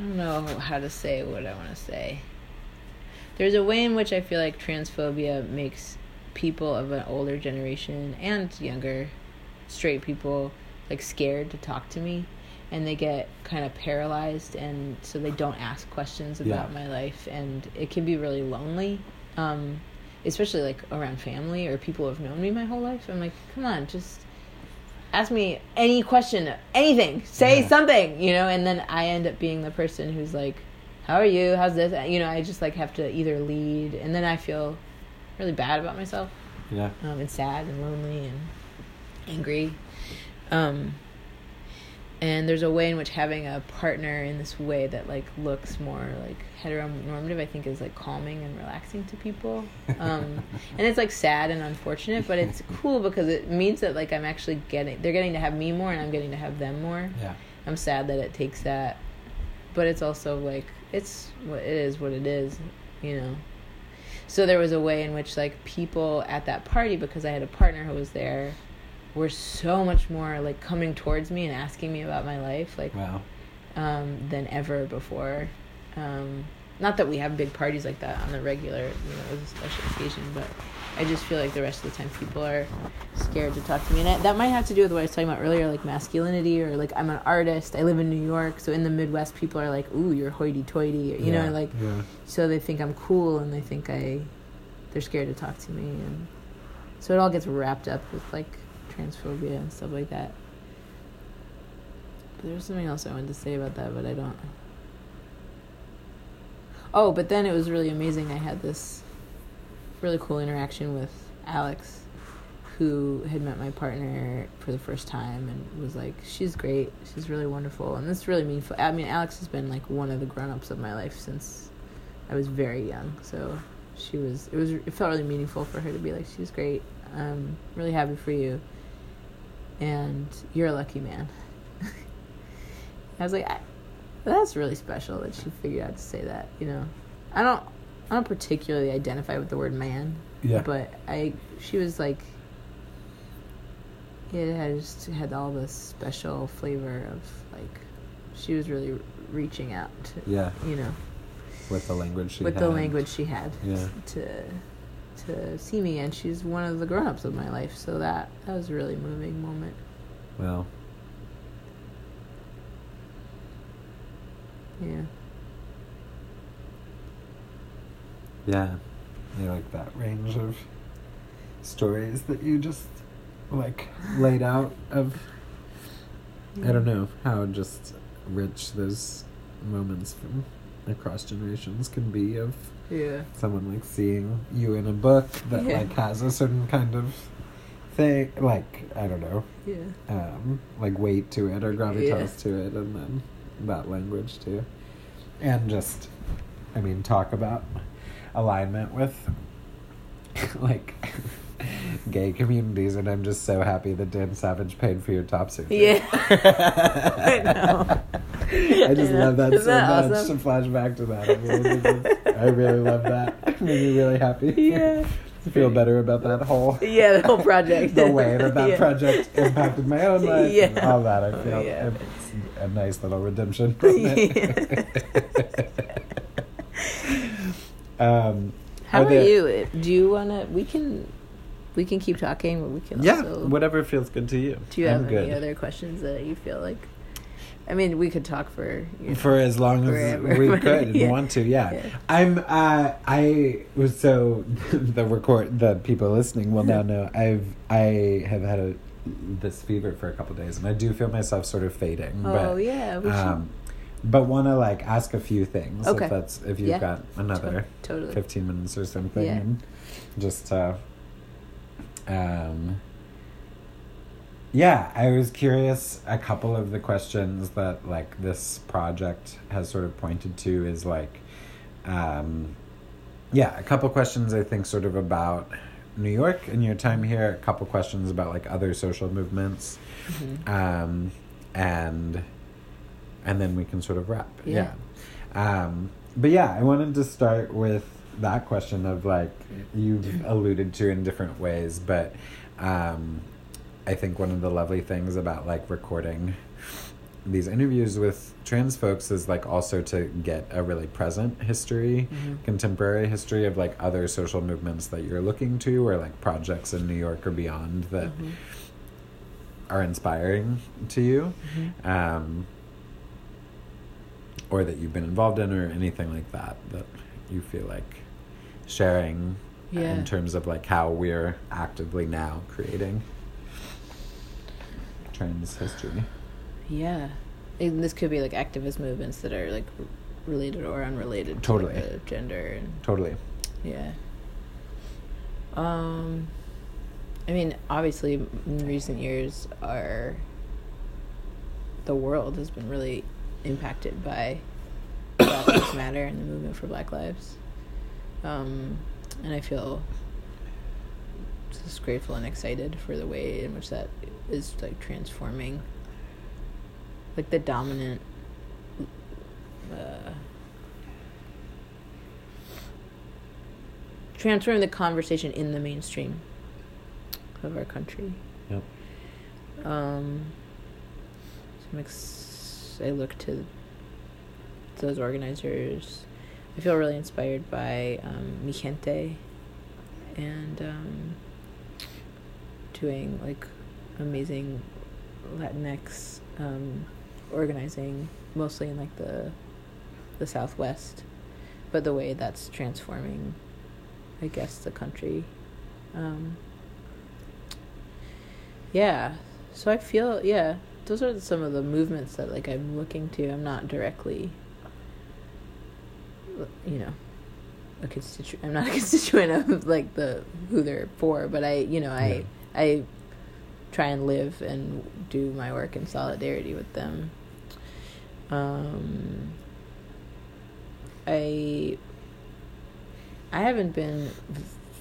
don't know how to say what I want to say. There's a way in which I feel like transphobia makes people of an older generation and younger straight people like scared to talk to me and they get kind of paralyzed and so they don't ask questions about Yeah. my life and it can be really lonely um especially like around family or people who have known me my whole life i'm like come on just ask me any question anything say Yeah. something you know and then i end up being the person who's like how are you how's this you know i just like have to either lead and then i feel really bad about myself Yeah. um, and sad and lonely and angry. Um, and there's a way in which having a partner in this way that like looks more like heteronormative, I think, is like calming and relaxing to people. Um, and it's like sad and unfortunate, but it's cool because it means that like I'm actually getting they're getting to have me more and I'm getting to have them more. Yeah. I'm sad that it takes that, but it's also like it's what it is what it is, you know. So there was a way in which like people at that party because I had a partner who was there were so much more like coming towards me and asking me about my life like Wow. um, than ever before. Um, not that we have big parties like that on the regular, you know, it was a special occasion, but I just feel like the rest of the time people are scared to talk to me. And I, that might have to do with what I was talking about earlier, like masculinity or like I'm an artist, I live in New York, so in the Midwest people are like, ooh, you're hoity toity, you yeah. know, like, Yeah. so they think I'm cool and they think I, they're scared to talk to me. And so it all gets wrapped up with like transphobia and stuff like that. But there was something else I wanted to say about that, but I don't. Oh, but then it was really amazing. I had this really cool interaction with Alex, who had met my partner for the first time and was like, "She's great. She's really wonderful." And it's really meaningful. I mean, Alex has been like one of the grown-ups of my life since I was very young. So she was. It was. It felt really meaningful for her to be like, "She's great. I'm really happy for you." And you're a lucky man. I was like, I, that's really special that she figured out to say that. You know, I don't, I don't particularly identify with the word man, Yeah. but I, she was like, it had just had all this special flavor of like, she was really reaching out to, Yeah. you know, With the language she with had. the language she had Yeah. to to see me, and she's one of the grown-ups of my life, so that that was a really moving moment. Well, Yeah. yeah. I like that range of stories that you just like laid out of I don't know how just rich those moments from across generations can be of Yeah. someone like seeing you in a book that Yeah. like has a certain kind of thing like I don't know Yeah. um, like weight to it or gravitas Yeah. to it, and then that language too, and just, I mean, talk about alignment with like gay communities, and I'm just so happy that Dan Savage paid for your top surg. Yeah. I know. I just I know. love that Isn't so that much. awesome? To flash back to that, I really, I really love that. It made me really happy. Yeah. Feel better about that whole Yeah, the whole project. the way that that Yeah. project impacted my own life and Yeah. all that. I feel Yeah. it's a nice little redemption. um, How are, there- you? Do you wanna? We can, we can keep talking, but we can Yeah, also. whatever feels good to you. do you I'm have good. any other questions that you feel like? I mean, we could talk for. You know, For as long as Forever. we could and Yeah. want to, yeah. Yeah. I'm. Uh, I was so the record. The people listening will now know. I've. I have had a this fever for a couple days, and I do feel myself sort of fading. Oh but, yeah. We um, but want to like ask a few things. Okay. If that's if you've Yeah. got another totally. fifteen minutes or something, just uh, um. Yeah, I was curious. A couple of the questions that like this project has sort of pointed to is like, um, yeah, a couple questions I think sort of about New York and your time here. A couple questions about like other social movements, Mhm. um, and and then we can sort of wrap. Yeah. Yeah. Um, but yeah, I wanted to start with that question of like you've alluded to in different ways, but um, I think one of the lovely things about like recording these interviews with trans folks is like also to get a really present history, Mhm. contemporary history of like other social movements that you're looking to or like projects in New York or beyond that Mhm. are inspiring to you. Mhm. Um, or that you've been involved in or anything like that that you feel like sharing Yeah. in terms of like how we're actively now creating trans history Yeah. And this could be like activist movements that are like related or unrelated Totally. to like, gender and totally yeah. Um I mean, obviously in recent years our the world has been really impacted by Black Lives Matter and the movement for Black Lives. Um and I feel just grateful and excited for the way in which that is like transforming like the dominant uh, transforming the conversation in the mainstream of our country. yep Um, so I'm ex- I look to those organizers. I feel really inspired by um, Mijente and um, doing like amazing Latinx um, organizing, mostly in like the the Southwest, but the way that's transforming, I guess, the country. Um, yeah, so I feel yeah, those are some of the movements that like I'm looking to. I'm not directly, you know, a constituent. I'm not a constituent of like the who they're for, but I, you know, I I try and live and do my work in solidarity with them. Um, I I haven't been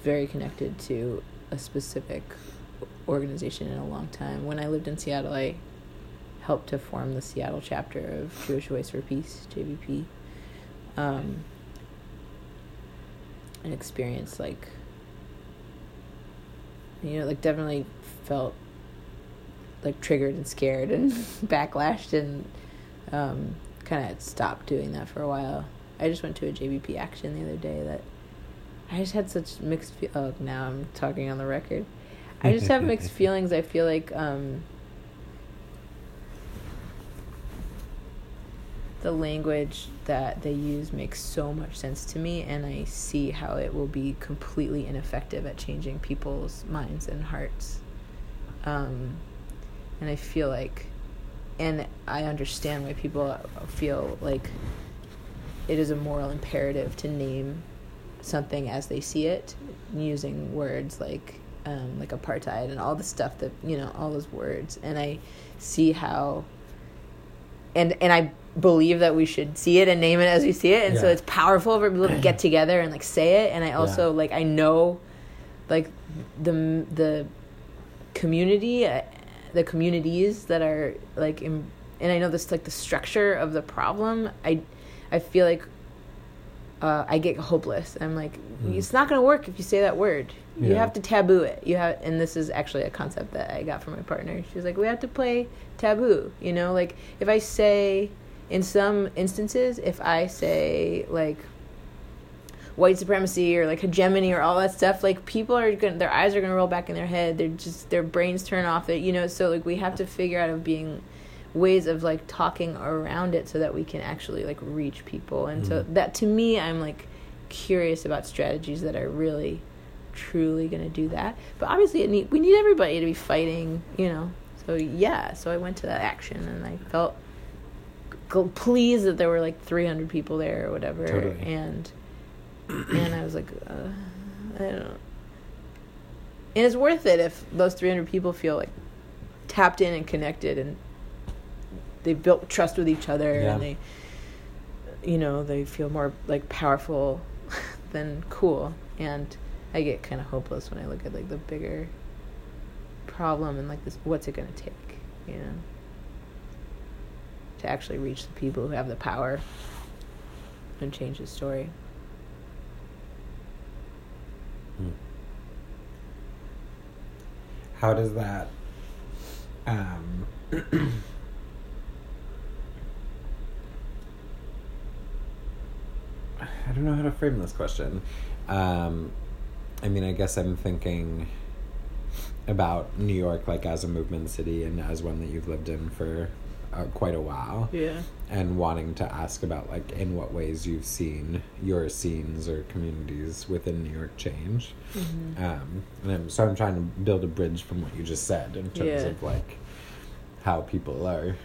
very connected to a specific organization in a long time. When I lived in Seattle, I helped to form the Seattle chapter of Jewish Voice for Peace (JVP), um, and experienced like you know like definitely felt like triggered and scared and backlashed and um, kind of stopped doing that for a while. I just went to a JVP action the other day that I just had such mixed. Fe- oh, now I'm talking on the record. I just have mixed feelings. I feel like um, the language that they use makes so much sense to me, and I see how it will be completely ineffective at changing people's minds and hearts. Um, and I feel like, and I understand why people feel like it is a moral imperative to name something as they see it, using words like um, like apartheid and all the stuff that you know, all those words. And I see how, and and I believe that we should see it and name it as we see it, and so it's powerful for people to get together and like say it. And I also Yeah. like I know, like the the community, uh, the communities that are like, in, and I know this like the structure of the problem. I I feel like uh, I get hopeless. I'm like, Mm. it's not going to work if you say that word. You Yeah. have to taboo it. You have, and this is actually a concept that I got from my partner. She was like, we have to play taboo. You know, like if I say, in some instances, if I say like white supremacy or like hegemony or all that stuff, like people are to their eyes are to roll back in their head. They're just their brains turn off. That you know, so like we have to figure out of being ways of like talking around it so that we can actually like reach people and so Mhm. that to me i'm like curious about strategies that are really truly to do that but obviously it need, we need everybody to be fighting you know so yeah so i went to that action and i felt pleased that there were like 300 people there or whatever. Totally. And and I was like, uh, I don't know. And it's worth it if those 300 people feel like tapped in and connected and they built trust with each other Yeah. and they you know they feel more like powerful than cool and i get kind of hopeless when i look at like the bigger problem and like this what's it going to take you know to actually reach the people who have the power and change the story Hmm. How does that um I don't know how to frame this question. Um I mean, I guess I'm thinking about New York like as a movement city and as one that you've lived in for uh, quite a while yeah and wanting to ask about like in what ways you've seen your scenes or communities within New York change. mm-hmm. Um, and I'm, so I'm trying to build a bridge from what you just said in terms Yeah. of like how people are.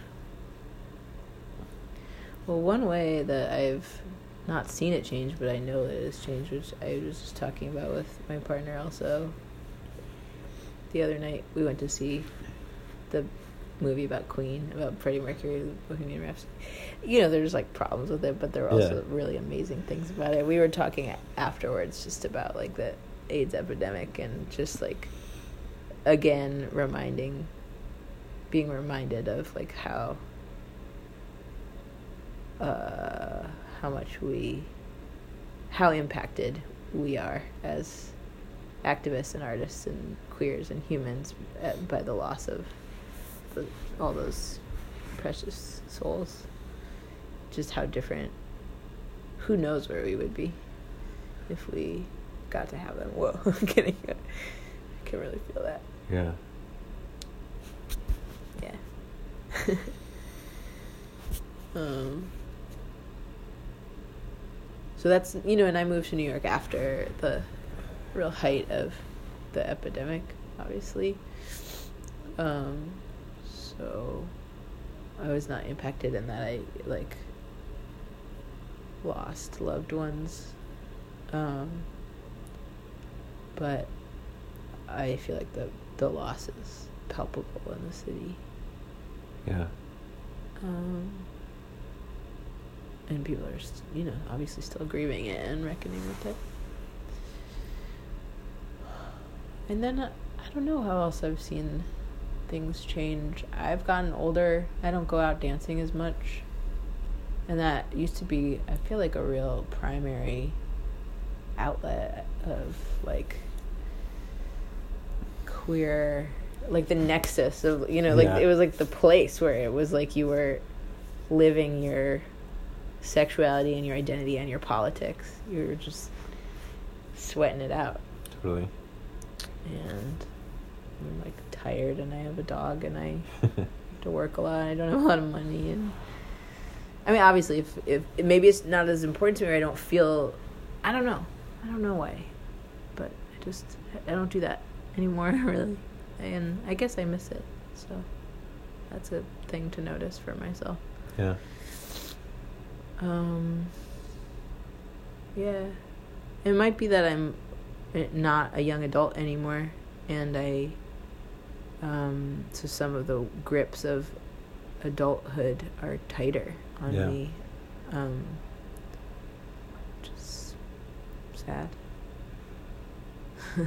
Well, one way that I've not seen it change, but I know it has changed, which I was just talking about with my partner also. The other night, we went to see the movie about Queen, about Freddie Mercury, the Bohemian Rhapsody. You know, there's like problems with it, but there are also Yeah. really amazing things about it. We were talking afterwards just about like the AIDS epidemic and just like, again, reminding, being reminded of like how uh, how much we, how impacted we are as activists and artists and queers and humans uh, by the loss of the, all those precious souls. Just how different. Who knows where we would be if we got to have them? Whoa, I'm kidding. I can really feel that. Yeah. Yeah. um. So that's you know, and I moved to New York after the real height of the epidemic, obviously. Um, so I was not impacted in that I like lost loved ones. Um, but I feel like the the loss is palpable in the city. Yeah. Um, and people are, you know, obviously still grieving it and reckoning with it. And then uh, I don't know how else I've seen things change. I've gotten older. I don't go out dancing as much. And that used to be, I feel like, a real primary outlet of like queer, like the nexus of, you know, like Yeah. it was like the place where it was like you were living your sexuality and your identity and your politics. You were just sweating it out Totally. And I'm like tired and I have a dog and I have to work a lot and I don't have a lot of money and I mean obviously if if maybe it's not as important to me or I don't feel I don't know. I don't know why. But I just I don't do that anymore really. And I guess I miss it. So that's a thing to notice for myself. yeah. Um, yeah. It might be that I'm not a young adult anymore, and I, um, so some of the grips of adulthood are tighter on Yeah. me. Um, just sad.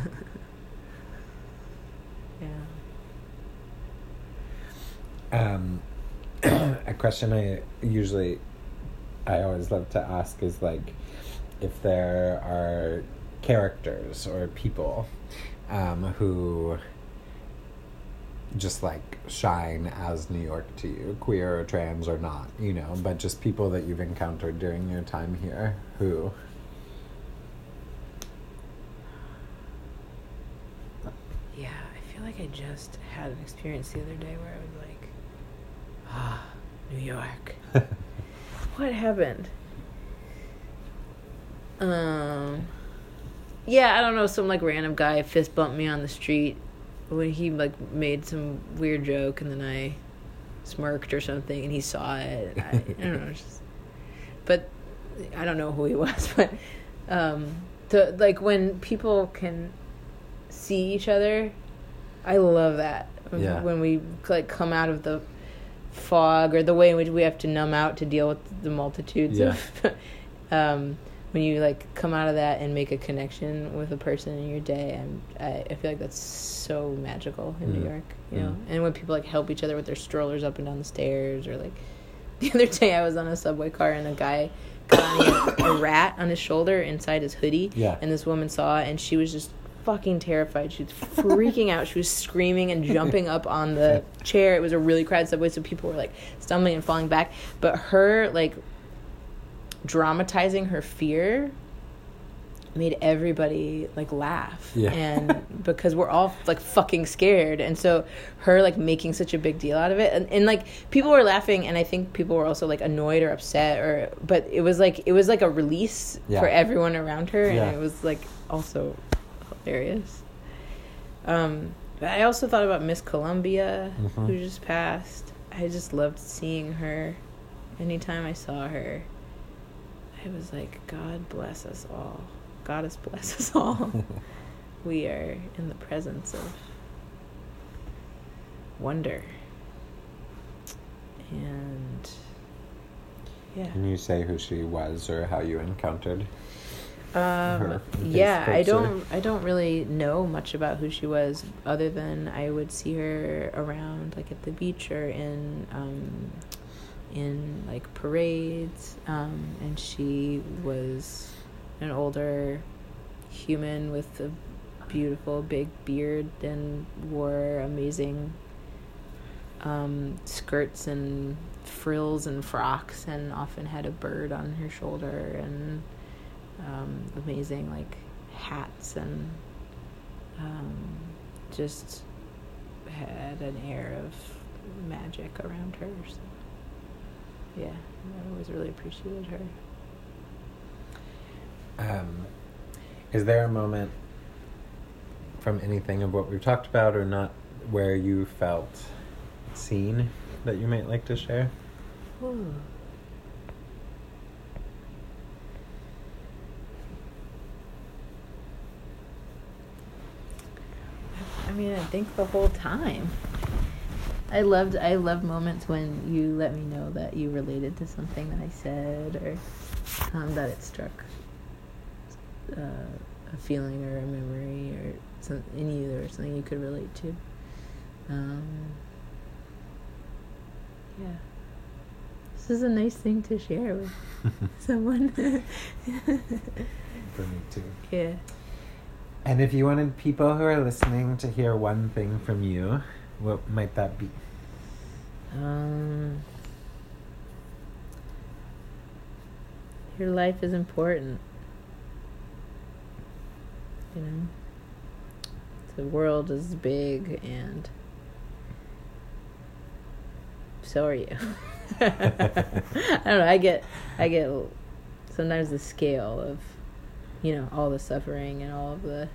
yeah. Um, a question I usually, I always love to ask is like, if there are characters or people um, who just like shine as New York to you, queer or trans or not, you know, but just people that you've encountered during your time here who. Yeah, I feel like I just had an experience the other day where I was like, ah, New York. what happened? Um, yeah, I don't know. Some like random guy fist bumped me on the street when he like made some weird joke, and then I smirked or something, and he saw it. I, I don't know, just, but I don't know who he was, but um, to like when people can see each other, I love that. When- Yeah. When we like come out of the fog or the way in which we have to numb out to deal with the multitudes Yeah. of um, when you like come out of that and make a connection with a person in your day and I, I feel like that's so magical in Mm. New York you know Mm. and when people like help each other with their strollers up and down the stairs or like the other day I was on a subway car and a guy got a, a rat on his shoulder inside his hoodie Yeah. and this woman saw it and she was just fucking terrified she was freaking out she was screaming and jumping up on the chair it was a really crowded subway so people were like stumbling and falling back but her like dramatizing her fear made everybody like laugh Yeah. and because we're all like fucking scared and so her like making such a big deal out of it and, and like people were laughing and i think people were also like annoyed or upset or but it was like it was like a release Yeah. for everyone around her Yeah. and it was like also hilarious um i also thought about miss colombia Mhm. who just passed i just loved seeing her anytime i saw her I was like, God bless us all. Goddess bless us all. we are in the presence of wonder. And yeah. Can you say who she was or how you encountered? Um, her yeah, I don't I don't really know much about who she was other than I would see her around like at the beach or in um in like parades um and she was an older human with a beautiful big beard and wore amazing um skirts and frills and frocks and often had a bird on her shoulder and um, amazing like hats and um, just had an air of magic around her. So, yeah, I always really appreciated her. Um, is there a moment from anything of what we've talked about or not where you felt seen that you might like to share? Ooh. I mean, I think the whole time. I loved I love moments when you let me know that you related to something that I said or um, that it struck uh, a feeling or a memory or some, in you or something you could relate to. Um, yeah. This is a nice thing to share with someone. For me too. yeah. And if you wanted people who are listening to hear one thing from you, what might that be? Um, your life is important. You know, the world is big, and so are you. I don't know. I get, I get sometimes the scale of, you know, all the suffering and all of the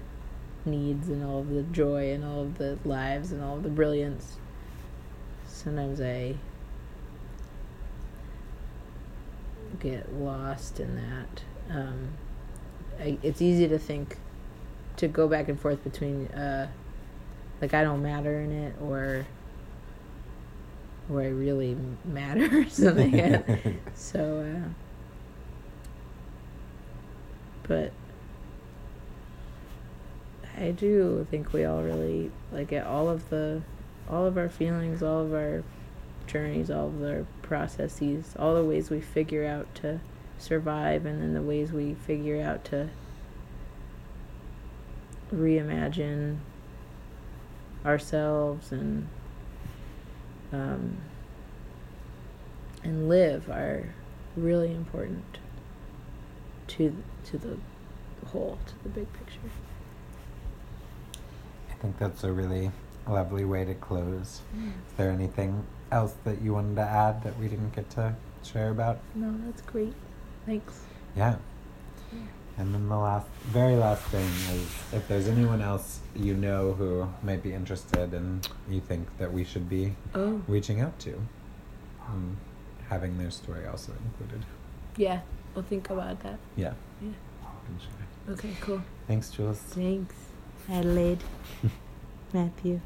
needs and all of the joy and all of the lives and all of the brilliance. Sometimes I get lost in that. Um, I, it's easy to think, to go back and forth between, uh, like I don't matter in it or, where I really matter or something. so, uh, but I do think we all really like it, all of the, all of our feelings, all of our journeys, all of our processes, all the ways we figure out to survive, and then the ways we figure out to reimagine ourselves and um, and live are really important to to the whole, to the big picture. I think that's a really lovely way to close. Is there anything else that you wanted to add that we didn't get to share about? No, that's great. Thanks. Yeah. And then the last, very last thing is if there's anyone else you know who might be interested and you think that we should be Oh, reaching out to. um, having their story also included. Yeah, we'll think about that. Yeah. Yeah. Okay, cool. Thanks, Jules. Thanks, Adelaide. Matthew.